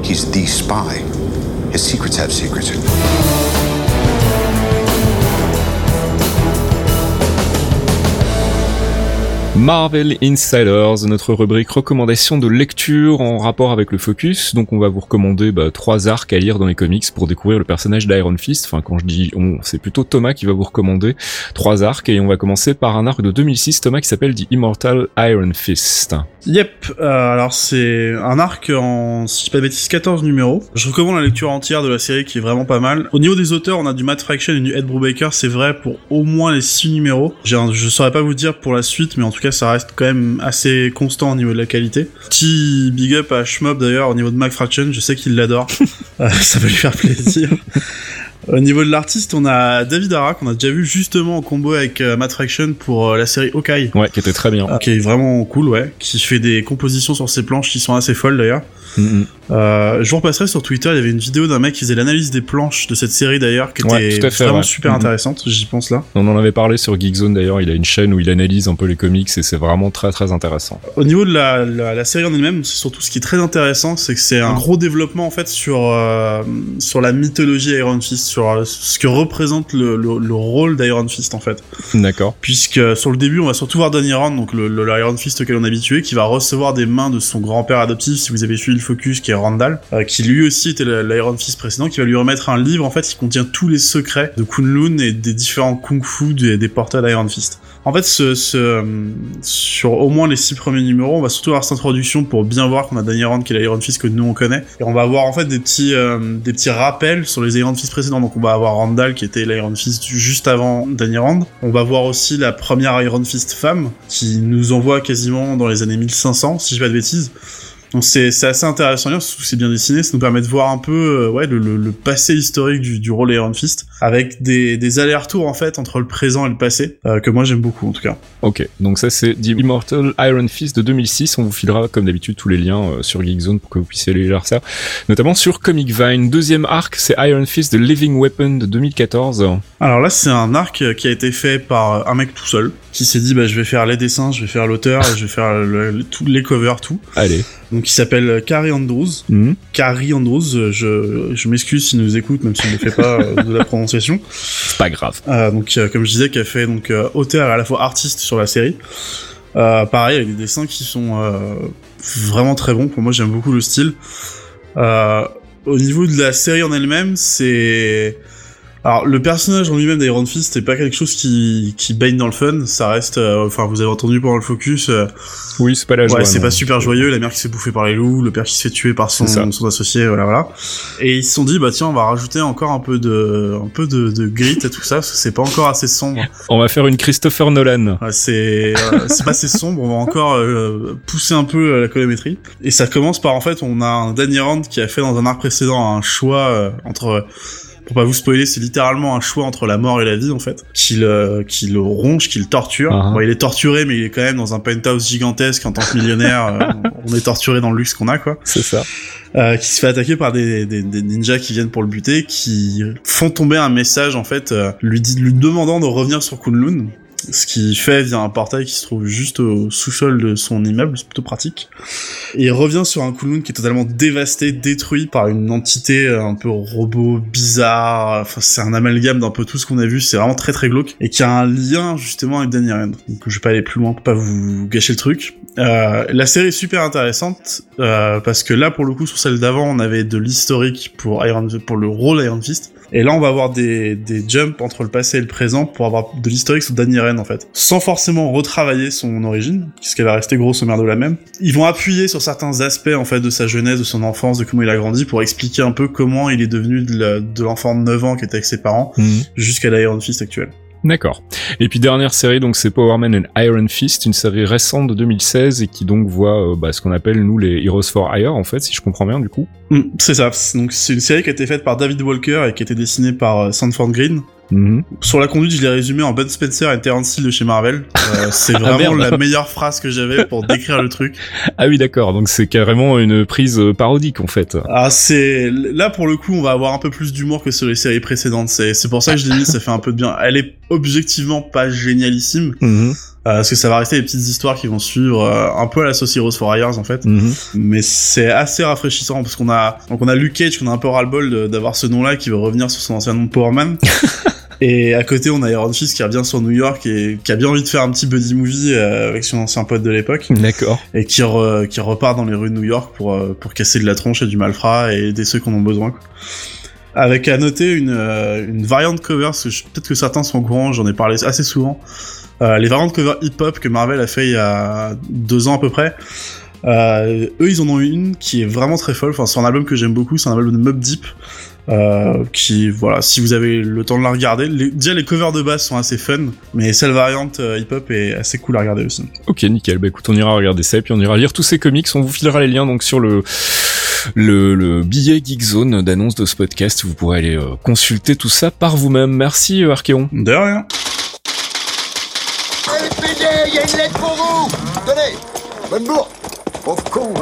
He's the spy. His secrets have secrets. Marvel Insiders, notre rubrique recommandation de lecture en rapport avec le focus. Donc on va vous recommander bah, trois arcs à lire dans les comics pour découvrir le personnage d'Iron Fist. Enfin quand je dis on, c'est plutôt Thomas qui va vous recommander trois arcs et on va commencer par un arc de 2006, Thomas qui s'appelle The Immortal Iron Fist. Yep, euh, alors c'est un arc en, si je pas de bêtises, 14 numéros. Je recommande la lecture entière de la série qui est vraiment pas mal. Au niveau des auteurs, on a du Matt Fraction et du Ed Brubaker, c'est vrai pour au moins les 6 numéros. Un, je saurais pas vous dire pour la suite, mais en tout cas ça reste quand même assez constant au niveau de la qualité. Petit big up à Schmob d'ailleurs au niveau de Mac Fraction, je sais qu'il l'adore. Euh, ça va lui faire plaisir. Au niveau de l'artiste, on a David Ara qu'on a déjà vu justement en combo avec euh, Matt Fraction pour euh, la série Hawkeye. Ouais, qui était très bien. qui est vraiment cool, ouais. Qui fait des compositions sur ses planches qui sont assez folles d'ailleurs. Mm-hmm. Euh, je vous repasserai sur Twitter, il y avait une vidéo d'un mec qui faisait l'analyse des planches de cette série d'ailleurs, qui était vraiment super mm-hmm. intéressante, j'y pense là. On en avait parlé sur Geekzone d'ailleurs, il a une chaîne où il analyse un peu les comics et c'est vraiment très très intéressant. Au niveau de la, la, série en elle-même, surtout ce qui est très intéressant, c'est que c'est un gros développement en fait sur, euh, sur la mythologie Iron Fist, sur euh, ce que représente le, le, rôle d'Iron Fist en fait. D'accord. Puisque sur le début, on va surtout voir Danny Rand, donc le, l'Iron Fist auquel on est habitué, qui va recevoir des mains de son grand-père adoptif, si vous avez suivi le focus, qui est Randall, euh, qui lui aussi était l'Iron Fist précédent, qui va lui remettre un livre en fait qui contient tous les secrets de Kunlun et des différents kung-fu des, des porteurs d'Iron Fist. En fait, ce, ce, sur au moins les six premiers numéros, on va surtout avoir cette introduction pour bien voir qu'on a Danny Rand qui est l'Iron Fist que nous on connaît, et on va avoir en fait des petits euh, des petits rappels sur les Iron Fist précédents. Donc on va avoir Randall qui était l'Iron Fist juste avant Danny Rand. On va voir aussi la première Iron Fist femme qui nous envoie quasiment dans les années 1500, si je dis pas de bêtises. Donc c'est assez intéressant, surtout c'est bien dessiné, ça nous permet de voir un peu euh, ouais, le, le, passé historique du, du rôle Iron Fist, avec des, des allers-retours en fait entre le présent et le passé, euh, que moi j'aime beaucoup en tout cas. Ok, donc ça c'est The Immortal Iron Fist de 2006, on vous filera comme d'habitude tous les liens euh, sur Geekzone pour que vous puissiez aller lire ça, notamment sur Comic Vine. Deuxième arc, c'est Iron Fist The Living Weapon de 2014. Alors là c'est un arc qui a été fait par un mec tout seul, qui s'est dit bah je vais faire les dessins, je vais faire l'auteur, je vais faire le, tous les covers, tout. Allez donc qui s'appelle Carrie Andrews. Mm Carrie Andrews, je, je m'excuse s'il nous écoute, même s'il ne fait pas euh, de la prononciation. C'est pas grave. Euh, donc euh, comme je disais, qui a fait donc euh, auteur et à la fois artiste sur la série. pareil avec des dessins qui sont vraiment très bons. Pour moi, j'aime beaucoup le style. au niveau de la série en elle-même, c'est alors le personnage en lui-même d'Iron Fist c'est pas quelque chose qui, qui baigne dans le fun, ça reste euh, enfin vous avez entendu pendant le focus euh, Oui, c'est pas la joie. Ouais, c'est pas super joyeux, la mère qui se fait bouffer par les loups, le père qui se fait tuer par son, son associé, voilà voilà. Et ils se sont dit bah tiens, on va rajouter encore un peu de un peu de, de grit à tout ça parce que c'est pas encore assez sombre. On va faire une Christopher Nolan. Ouais, c'est euh, c'est pas assez sombre, on va encore pousser un peu la colorimétrie et ça commence par en fait, on a un Danny Rand qui a fait dans un arc précédent un choix entre pour pas vous spoiler, c'est littéralement un choix entre la mort et la vie en fait, qui le, qui le ronge, qui le torture. Uh-huh. bon, il est torturé, mais il est quand même dans un penthouse gigantesque en tant que millionnaire. Euh, on est torturé dans le luxe qu'on a quoi. C'est ça. Euh, qui se fait attaquer par des, des, des, ninjas qui viennent pour le buter, qui font tomber un message en fait, euh, lui, dit, lui demandant de revenir sur Kunlun ce qui fait via un portail qui se trouve juste au sous-sol de son immeuble, c'est plutôt pratique. Et il revient sur un Kunlun qui est totalement dévasté, détruit par une entité un peu robot, bizarre, enfin c'est un amalgame d'un peu tout ce qu'on a vu, c'est vraiment très très glauque, et qui a un lien justement avec Danny Rand. Donc je vais pas aller plus loin pour pas vous gâcher le truc. Euh, la série est super intéressante, euh, parce que là pour le coup sur celle d'avant on avait de l'historique pour Iron, pour le rôle Iron Fist, et là, on va avoir des, des jumps entre le passé et le présent pour avoir de l'historique sur Danny Rand, en fait. Sans forcément retravailler son origine, puisqu'elle va rester grosso merdo la même. Ils vont appuyer sur certains aspects, en fait, de sa jeunesse, de son enfance, de comment il a grandi, pour expliquer un peu comment il est devenu de l'enfant de, 9 ans qui était avec ses parents, mhm. jusqu'à l'Iron Fist actuel. D'accord. Et puis dernière série, donc c'est Power Man and Iron Fist, une série récente de 2016 et qui donc voit euh, bah, ce qu'on appelle nous les Heroes for Hire en fait, si je comprends bien du coup. Mm, c'est ça. Donc c'est une série qui a été faite par David Walker et qui a été dessinée par euh, Sanford Green. Mhm. Sur la conduite, je l'ai résumé en Ben Spencer et Terence Hill de chez Marvel. Euh, c'est ah, vraiment la meilleure phrase que j'avais pour décrire le truc. Ah oui, d'accord. Donc c'est carrément une prise euh, parodique en fait. Ah c'est là pour le coup, on va avoir un peu plus d'humour que sur les séries précédentes. C'est c'est pour ça que je l'ai mis. Ça fait un peu de bien. Elle est objectivement pas génialissime. Mhm. parce que ça va rester des petites histoires qui vont suivre un peu à la sauce Heroes for Hires en fait. Mhm. Mais c'est assez rafraîchissant parce qu'on a donc on a Luke Cage qu'on a un peu ras-le-bol d'avoir ce nom-là qui veut revenir sur son ancien nom de Power Man. Et à côté, on a Iron Fist qui revient sur New York et qui a bien envie de faire un petit buddy movie euh, avec son ancien pote de l'époque. D'accord. Et qui, qui repart dans les rues de New York pour, euh, pour casser de la tronche et du malfrat et aider ceux qui en ont besoin. Quoi. Avec à noter une, euh, une variante cover, parce que peut-être que certains sont au courant, j'en ai parlé assez souvent. Euh, les variantes cover hip-hop que Marvel a fait il y a deux ans à peu près. Euh, eux, ils en ont une qui est vraiment très folle. Enfin, c'est un album que j'aime beaucoup. C'est un album de Mob Deep. Euh, qui voilà si vous avez le temps de la regarder les, déjà les covers de base sont assez fun mais celle variante euh, hip hop est assez cool à regarder aussi. Ok nickel. Bah écoute on ira regarder ça et puis on ira lire tous ces comics. On vous filera les liens donc sur le le, le billet Geekzone d'annonce de ce podcast. Vous pourrez aller euh, consulter tout ça par vous-même. Merci Archéon. De rien. LPD, il y a une lettre pour vous. Tenez. Bonne bourre Pauvre con,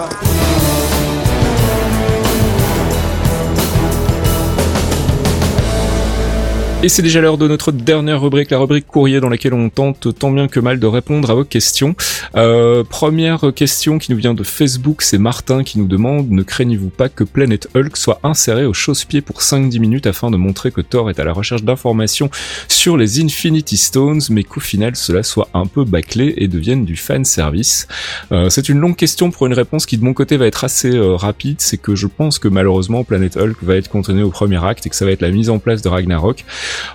Et c'est déjà l'heure de notre dernière rubrique, la rubrique courrier dans laquelle on tente tant bien que mal de répondre à vos questions. Euh, première question qui nous vient de Facebook, c'est Martin qui nous demande ne craignez-vous pas que Planet Hulk soit inséré au chausse-pied pour 5-10 minutes afin de montrer que Thor est à la recherche d'informations sur les Infinity Stones, mais qu'au final cela soit un peu bâclé et devienne du fan service. Euh, c'est une longue question pour une réponse qui de mon côté va être assez euh, rapide, c'est que je pense que malheureusement Planet Hulk va être contenu au premier acte et que ça va être la mise en place de Ragnarok.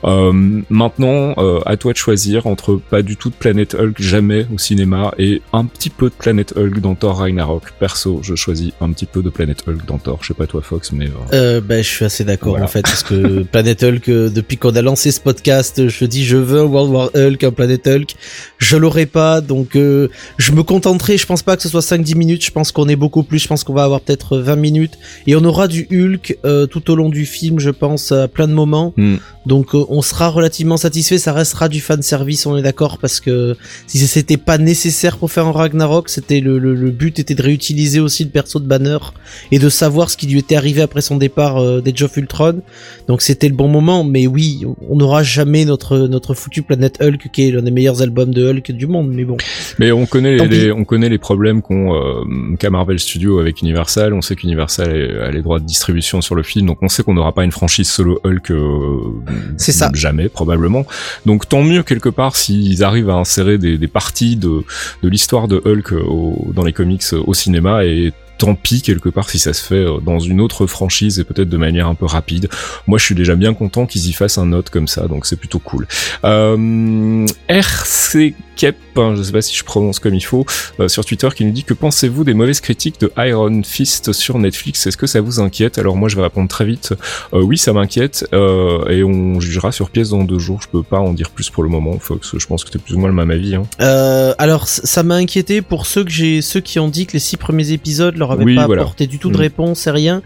Euh, maintenant, euh, à toi de choisir entre pas du tout de Planet Hulk jamais au cinéma et un petit peu de Planet Hulk dans Thor Ragnarok. Perso, je choisis un petit peu de Planet Hulk dans Thor. Je sais pas toi Fox, mais... Euh... Euh, bah, je suis assez d'accord voilà. en fait, parce que Planet Hulk, euh, depuis qu'on a lancé ce podcast, je dis je veux un World War Hulk, un Planet Hulk. Je l'aurai pas, donc euh, je me contenterai, je pense pas que ce soit 5-10 minutes, je pense qu'on est beaucoup plus, je pense qu'on va avoir peut-être 20 minutes. Et on aura du Hulk tout au long du film, je pense, à plein de moments. Mm. Donc on sera relativement satisfait, ça restera du fan service, on est d'accord, parce que si c'était pas nécessaire pour faire un Ragnarok, c'était le, le, le, but était de réutiliser aussi le perso de Banner et de savoir ce qui lui était arrivé après son départ euh, d'Age of Ultron. Donc c'était le bon moment, mais oui, on n'aura jamais notre notre foutu Planète Hulk qui est l'un des meilleurs albums de Hulk du monde, mais bon. Mais on connaît les, les, on connaît les problèmes qu'ont euh, qu'a Marvel Studios avec Universal. On sait qu'Universal a les droits de distribution sur le film, donc on sait qu'on n'aura pas une franchise solo Hulk. Euh, c'est ça. Jamais probablement. Donc tant mieux quelque part s'ils arrivent à insérer des, des parties de de l'histoire de Hulk au, dans les comics au cinéma et tant pis quelque part si ça se fait dans une autre franchise et peut-être de manière un peu rapide. Moi, je suis déjà bien content qu'ils y fassent un note comme ça, donc c'est plutôt cool. Euh, RC Kep, hein, je sais pas si je prononce comme il faut, euh, sur Twitter qui nous dit que pensez-vous des mauvaises critiques de Iron Fist sur Netflix? Est-ce que ça vous inquiète? Alors moi, je vais répondre très vite. Euh, oui, ça m'inquiète euh, et on jugera sur pièce dans deux jours. Je peux pas en dire plus pour le moment, Fox. Je pense que c'est plus ou moins le même avis. Hein. alors, ça m'a inquiété pour ceux que j'ai, ceux qui ont dit que les six premiers épisodes leur avaient oui, pas voilà. apporté du tout de Mm. réponse et rien.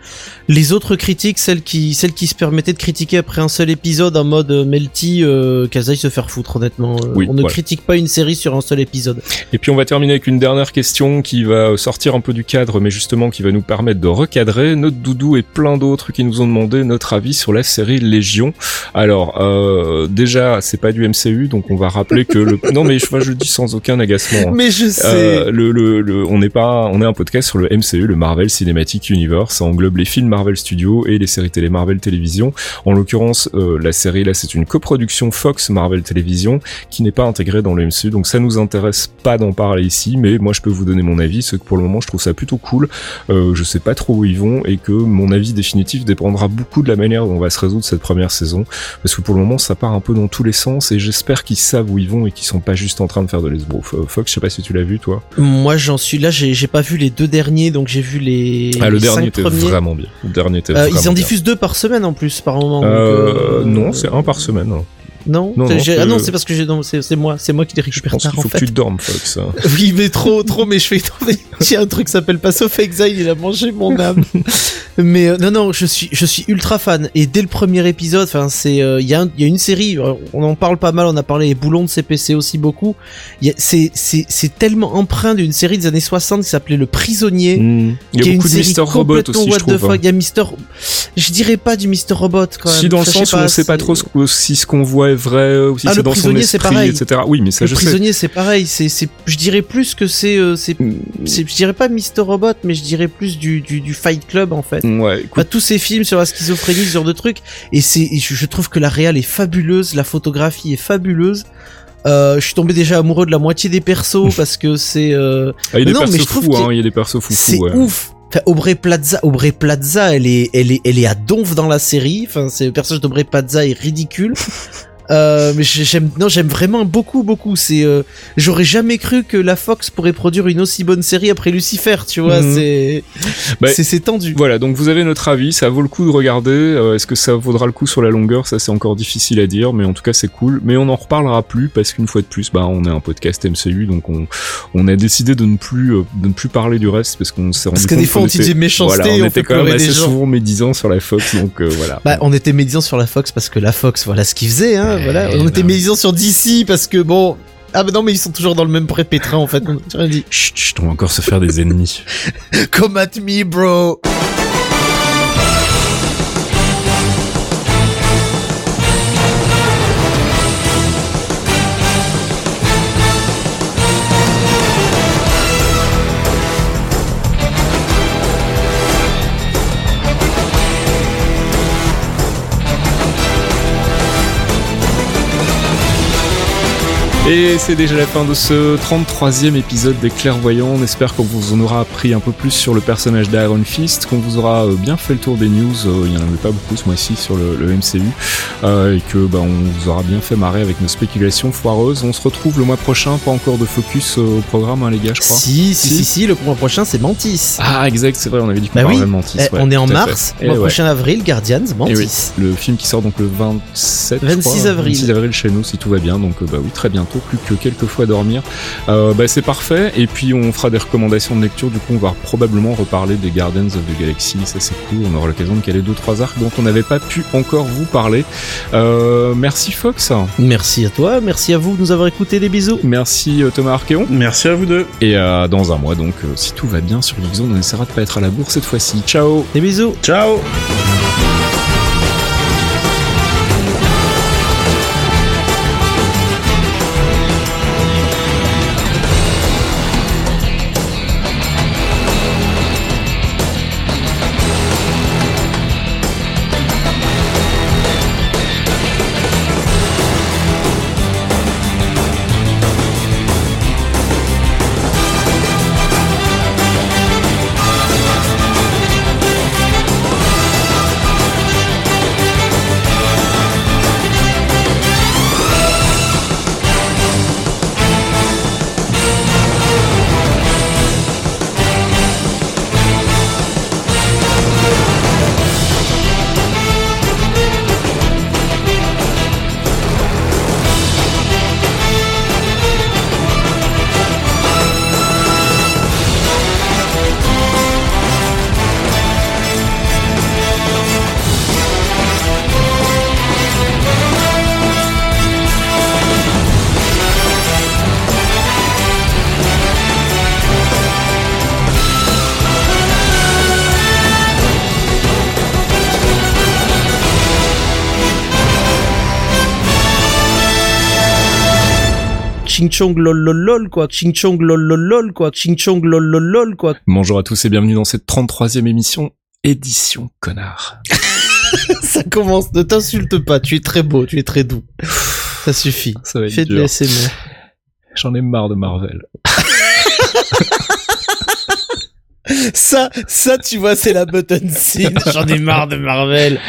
Les autres critiques, celles qui, celles qui se permettaient de critiquer après un seul épisode en mode euh, melty, euh, qu'elles aillent se faire foutre honnêtement. Euh, Oui, on ne voilà. critique pas une série sur un seul épisode. Et puis on va terminer avec une dernière question qui va sortir un peu du cadre, mais justement qui va nous permettre de recadrer. Notre doudou et plein d'autres qui nous ont demandé notre avis sur la série Légion. Alors euh, déjà, c'est pas du MCU, donc on va rappeler que le non mais je, je le dis sans aucun agacement. hein. Mais je sais. Euh, le, le, le- on n'est pas, on est un podcast sur le MCU, le Marvel Cinematic Universe. Ça englobe les films Marvel Studios et les séries télé Marvel Télévision. En l'occurrence, euh, la série là, c'est une coproduction Fox Marvel Télévision qui n'est pas intégrée dans le MCU. Donc ça nous intéresse pas d'en parler ici, mais moi je peux vous donner mon avis. C'est que pour le moment, je trouve ça plutôt cool. Euh, je sais pas trop où ils vont et que mon avis définitif dépendra beaucoup de la manière dont on va se résoudre cette première saison. Parce que pour le moment, ça part un peu dans tous les sens et j'espère qu'ils savent où ils vont et qu'ils sont pas juste en train de faire de l'esbrouf. Euh, Fox, je sais pas si tu l'as vu toi. Moi, j'en suis là. J'ai j'ai pas vu les deux derniers, donc j'ai vu les. Ah, le les dernier était premiers. vraiment bien. Le dernier était Euh, vraiment ils en bien. diffusent deux par semaine en plus par moment. Euh, euh, non, c'est un par semaine. Non. non, non, ah non, c'est parce que j'ai c'est moi, c'est moi qui les Je récupère pense tard en faut que tu dormes, Fox. hein. Oui, mais trop, trop, mais je fais tomber. J'ai un truc qui s'appelle Pass of Exile, il a mangé mon âme. mais euh, non, non, je suis, je suis ultra fan. Et dès le premier épisode, enfin, c'est, euh, il y, a un- il y a une série, euh, on en parle pas mal, on a parlé des boulons de CPC aussi beaucoup. Il y a- C'est, c'est, c'est tellement empreint d'une série des années 60 qui s'appelait Le Prisonnier. Hmm. Il y a beaucoup de Mister Robot aussi, what je the trouve. fuck. hein. Il y a Mister, je dirais pas du Mister Robot quand même. Si dans le je sens où on sait pas trop si ce qu'on voit vrai ou si Ah, c'est dans son prisonnier, c'est esprit, pareil. etc. Oui, mais ça le je sais. prisonnier, c'est pareil. C'est, je dirais plus que c'est, euh, c'est, c'est, je dirais pas Mr. Robot, mais je dirais plus du, du, du Fight Club en fait. Ouais, écoute, Bah, tous ces films sur la schizophrénie, ce genre de trucs. Et c'est, je, trouve que la réal est fabuleuse, la photographie est fabuleuse. Euh, je suis tombé déjà amoureux de la moitié des persos parce que c'est, euh, ah, il y a des non, mais persos je trouve fous, hein, il y a des persos fous. c'est ouais. ouf. Enfin, Aubrey Plaza, Aubrey Plaza, elle est, elle est, elle est à donf dans la série. Enfin, c'est le personnage d'Aubrey Plaza est ridicule. Euh, j'aime, non, j'aime vraiment beaucoup, beaucoup. C'est, euh, j'aurais jamais cru que la Fox pourrait produire une aussi bonne série après Lucifer. Tu vois, Mhm. c'est, Bah, c'est, c'est tendu. Voilà, donc vous avez notre avis, ça vaut le coup de regarder. Euh, Est-ce que ça vaudra le coup sur la longueur? Ça, c'est encore difficile à dire, mais en tout cas, c'est cool. Mais on en reparlera plus parce qu'une fois de plus, bah, on est un podcast MCU, donc on, on a décidé de ne plus, de ne plus parler du reste parce qu'on s'est rendu Parce que compte des fois, qu'on on était- voilà, et on on était quand même assez gens. souvent médisants sur la Fox, donc voilà. Bah, on était médisants sur la Fox parce que la Fox, voilà ce qu'ils faisaient, hein, Voilà. On était médisants sur DC parce que bon, ah bah non, mais ils sont toujours dans le même prépétrin en fait. J'ai rien dit. Chut, chut, on va encore se faire des ennemis. Come at me, bro. Et c'est déjà la fin de ce 33e épisode des Clairvoyants. On espère qu'on vous en aura appris un peu plus sur le personnage d'Iron Fist, qu'on vous aura euh, bien fait le tour des news. Euh, Il y en avait pas beaucoup ce mois-ci sur le, le MCU. Euh, et que bah, on vous aura bien fait marrer avec nos spéculations foireuses. On se retrouve le mois prochain, pas encore de focus au programme, hein, les gars, je crois. Si, si, Si. si, si, le mois prochain c'est Mantis. Ah, exact, c'est vrai, on avait dit qu'on Bah oui. de Mantis. Eh, ouais, on est en mars, Eh mois ouais. prochain avril, Guardians, Eh Mantis. oui, le film qui sort donc le 27 je 26 crois, avril. 26 avril chez nous si tout va bien donc bah oui très bientôt plus que quelques fois dormir. Euh, bah c'est parfait. Et puis on fera des recommandations de lecture. Du coup on va probablement reparler des Gardens of the Galaxy. Ça c'est cool. On aura l'occasion de caler deux trois arcs dont on n'avait pas pu encore vous parler. Euh, merci Fox. Merci à toi, merci à vous de nous avoir écouté, des bisous. merci euh, Thomas Archeon. Merci à vous deux. et euh, dans un mois donc euh, si tout va bien sur Geekzone on essaiera de pas être à la bourre cette fois-ci. Ciao. Des bisous. Ciao chong lol lol lol quoi. Ching chong lol lol lol quoi. Ching chong lol lol lol quoi. bonjour à tous et bienvenue dans cette 33e émission édition connard Ça commence, ne t'insulte pas, tu es très beau, tu es très doux. Ça suffit. ça va être Fais de dur. l'ASMR. J'en ai marre de Marvel. Ça, ça, tu vois, c'est la button scene. J'en ai marre de Marvel.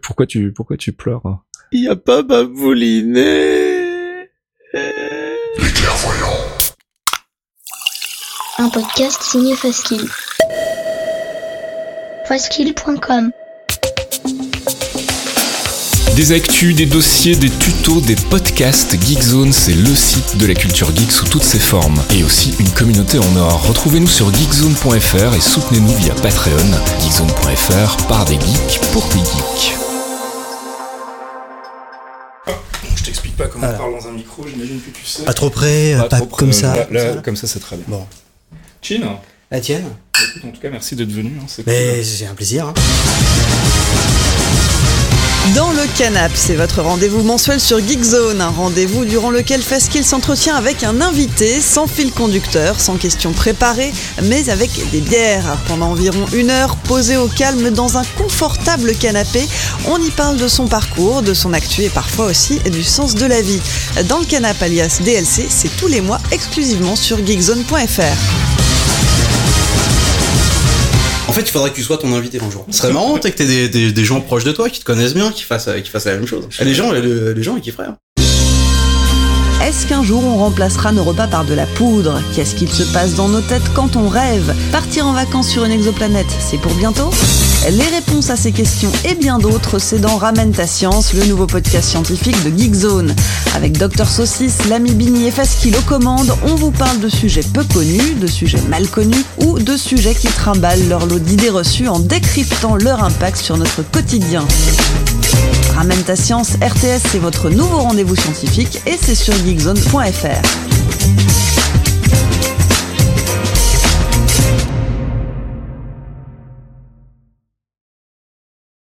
Pourquoi tu, pourquoi tu pleures hein? Il y a pas babouliné. Un podcast signé Faskill. Faskill.com Des actus, des dossiers, des tutos, des podcasts. Geekzone, c'est le site de la culture geek sous toutes ses formes. Et aussi une communauté en or. Retrouvez-nous sur geekzone.fr et soutenez-nous via Patreon. Geekzone.fr par des geeks pour des geeks. T'explique pas comment on parle dans un micro, j'imagine que tu sais. Pas trop près, pas, comme ça. Là, comme ça, c'est très bien. Bon. Chin, La tienne écoute, en tout cas, merci d'être venu. hein, c'est Mais cool. c'est un plaisir. hein. Dans le canap, c'est votre rendez-vous mensuel sur Geekzone, un rendez-vous durant lequel Faskill s'entretient avec un invité, sans fil conducteur, sans questions préparées, mais avec des bières. Pendant environ une heure, posé au calme dans un confortable canapé, on y parle de son parcours, de son actu et parfois aussi du sens de la vie. Dans le canap alias DLC, c'est tous les mois exclusivement sur geekzone.fr. Fait, il faudrait que tu sois ton invité un jour. Ce serait marrant, que t'aies des, des, gens proches de toi qui te connaissent bien, qui fassent, la même chose. Et les gens, les, les gens, ils kifferaient. Hein. Est-ce qu'un jour on remplacera nos repas par de la poudre? Qu'est-ce qu'il se passe dans nos têtes quand on rêve? Partir en vacances sur une exoplanète, c'est pour bientôt? Les réponses à ces questions et bien d'autres, c'est dans Ramène ta science, le nouveau podcast scientifique de Geekzone. Avec Dr Saucisse, l'ami Bini et Faskil aux commandes, on vous parle de sujets peu connus, de sujets mal connus ou de sujets qui trimballent leur lot d'idées reçues en décryptant leur impact sur notre quotidien. Ramène ta science, RTS, c'est votre nouveau rendez-vous scientifique et c'est sur geekzone.fr.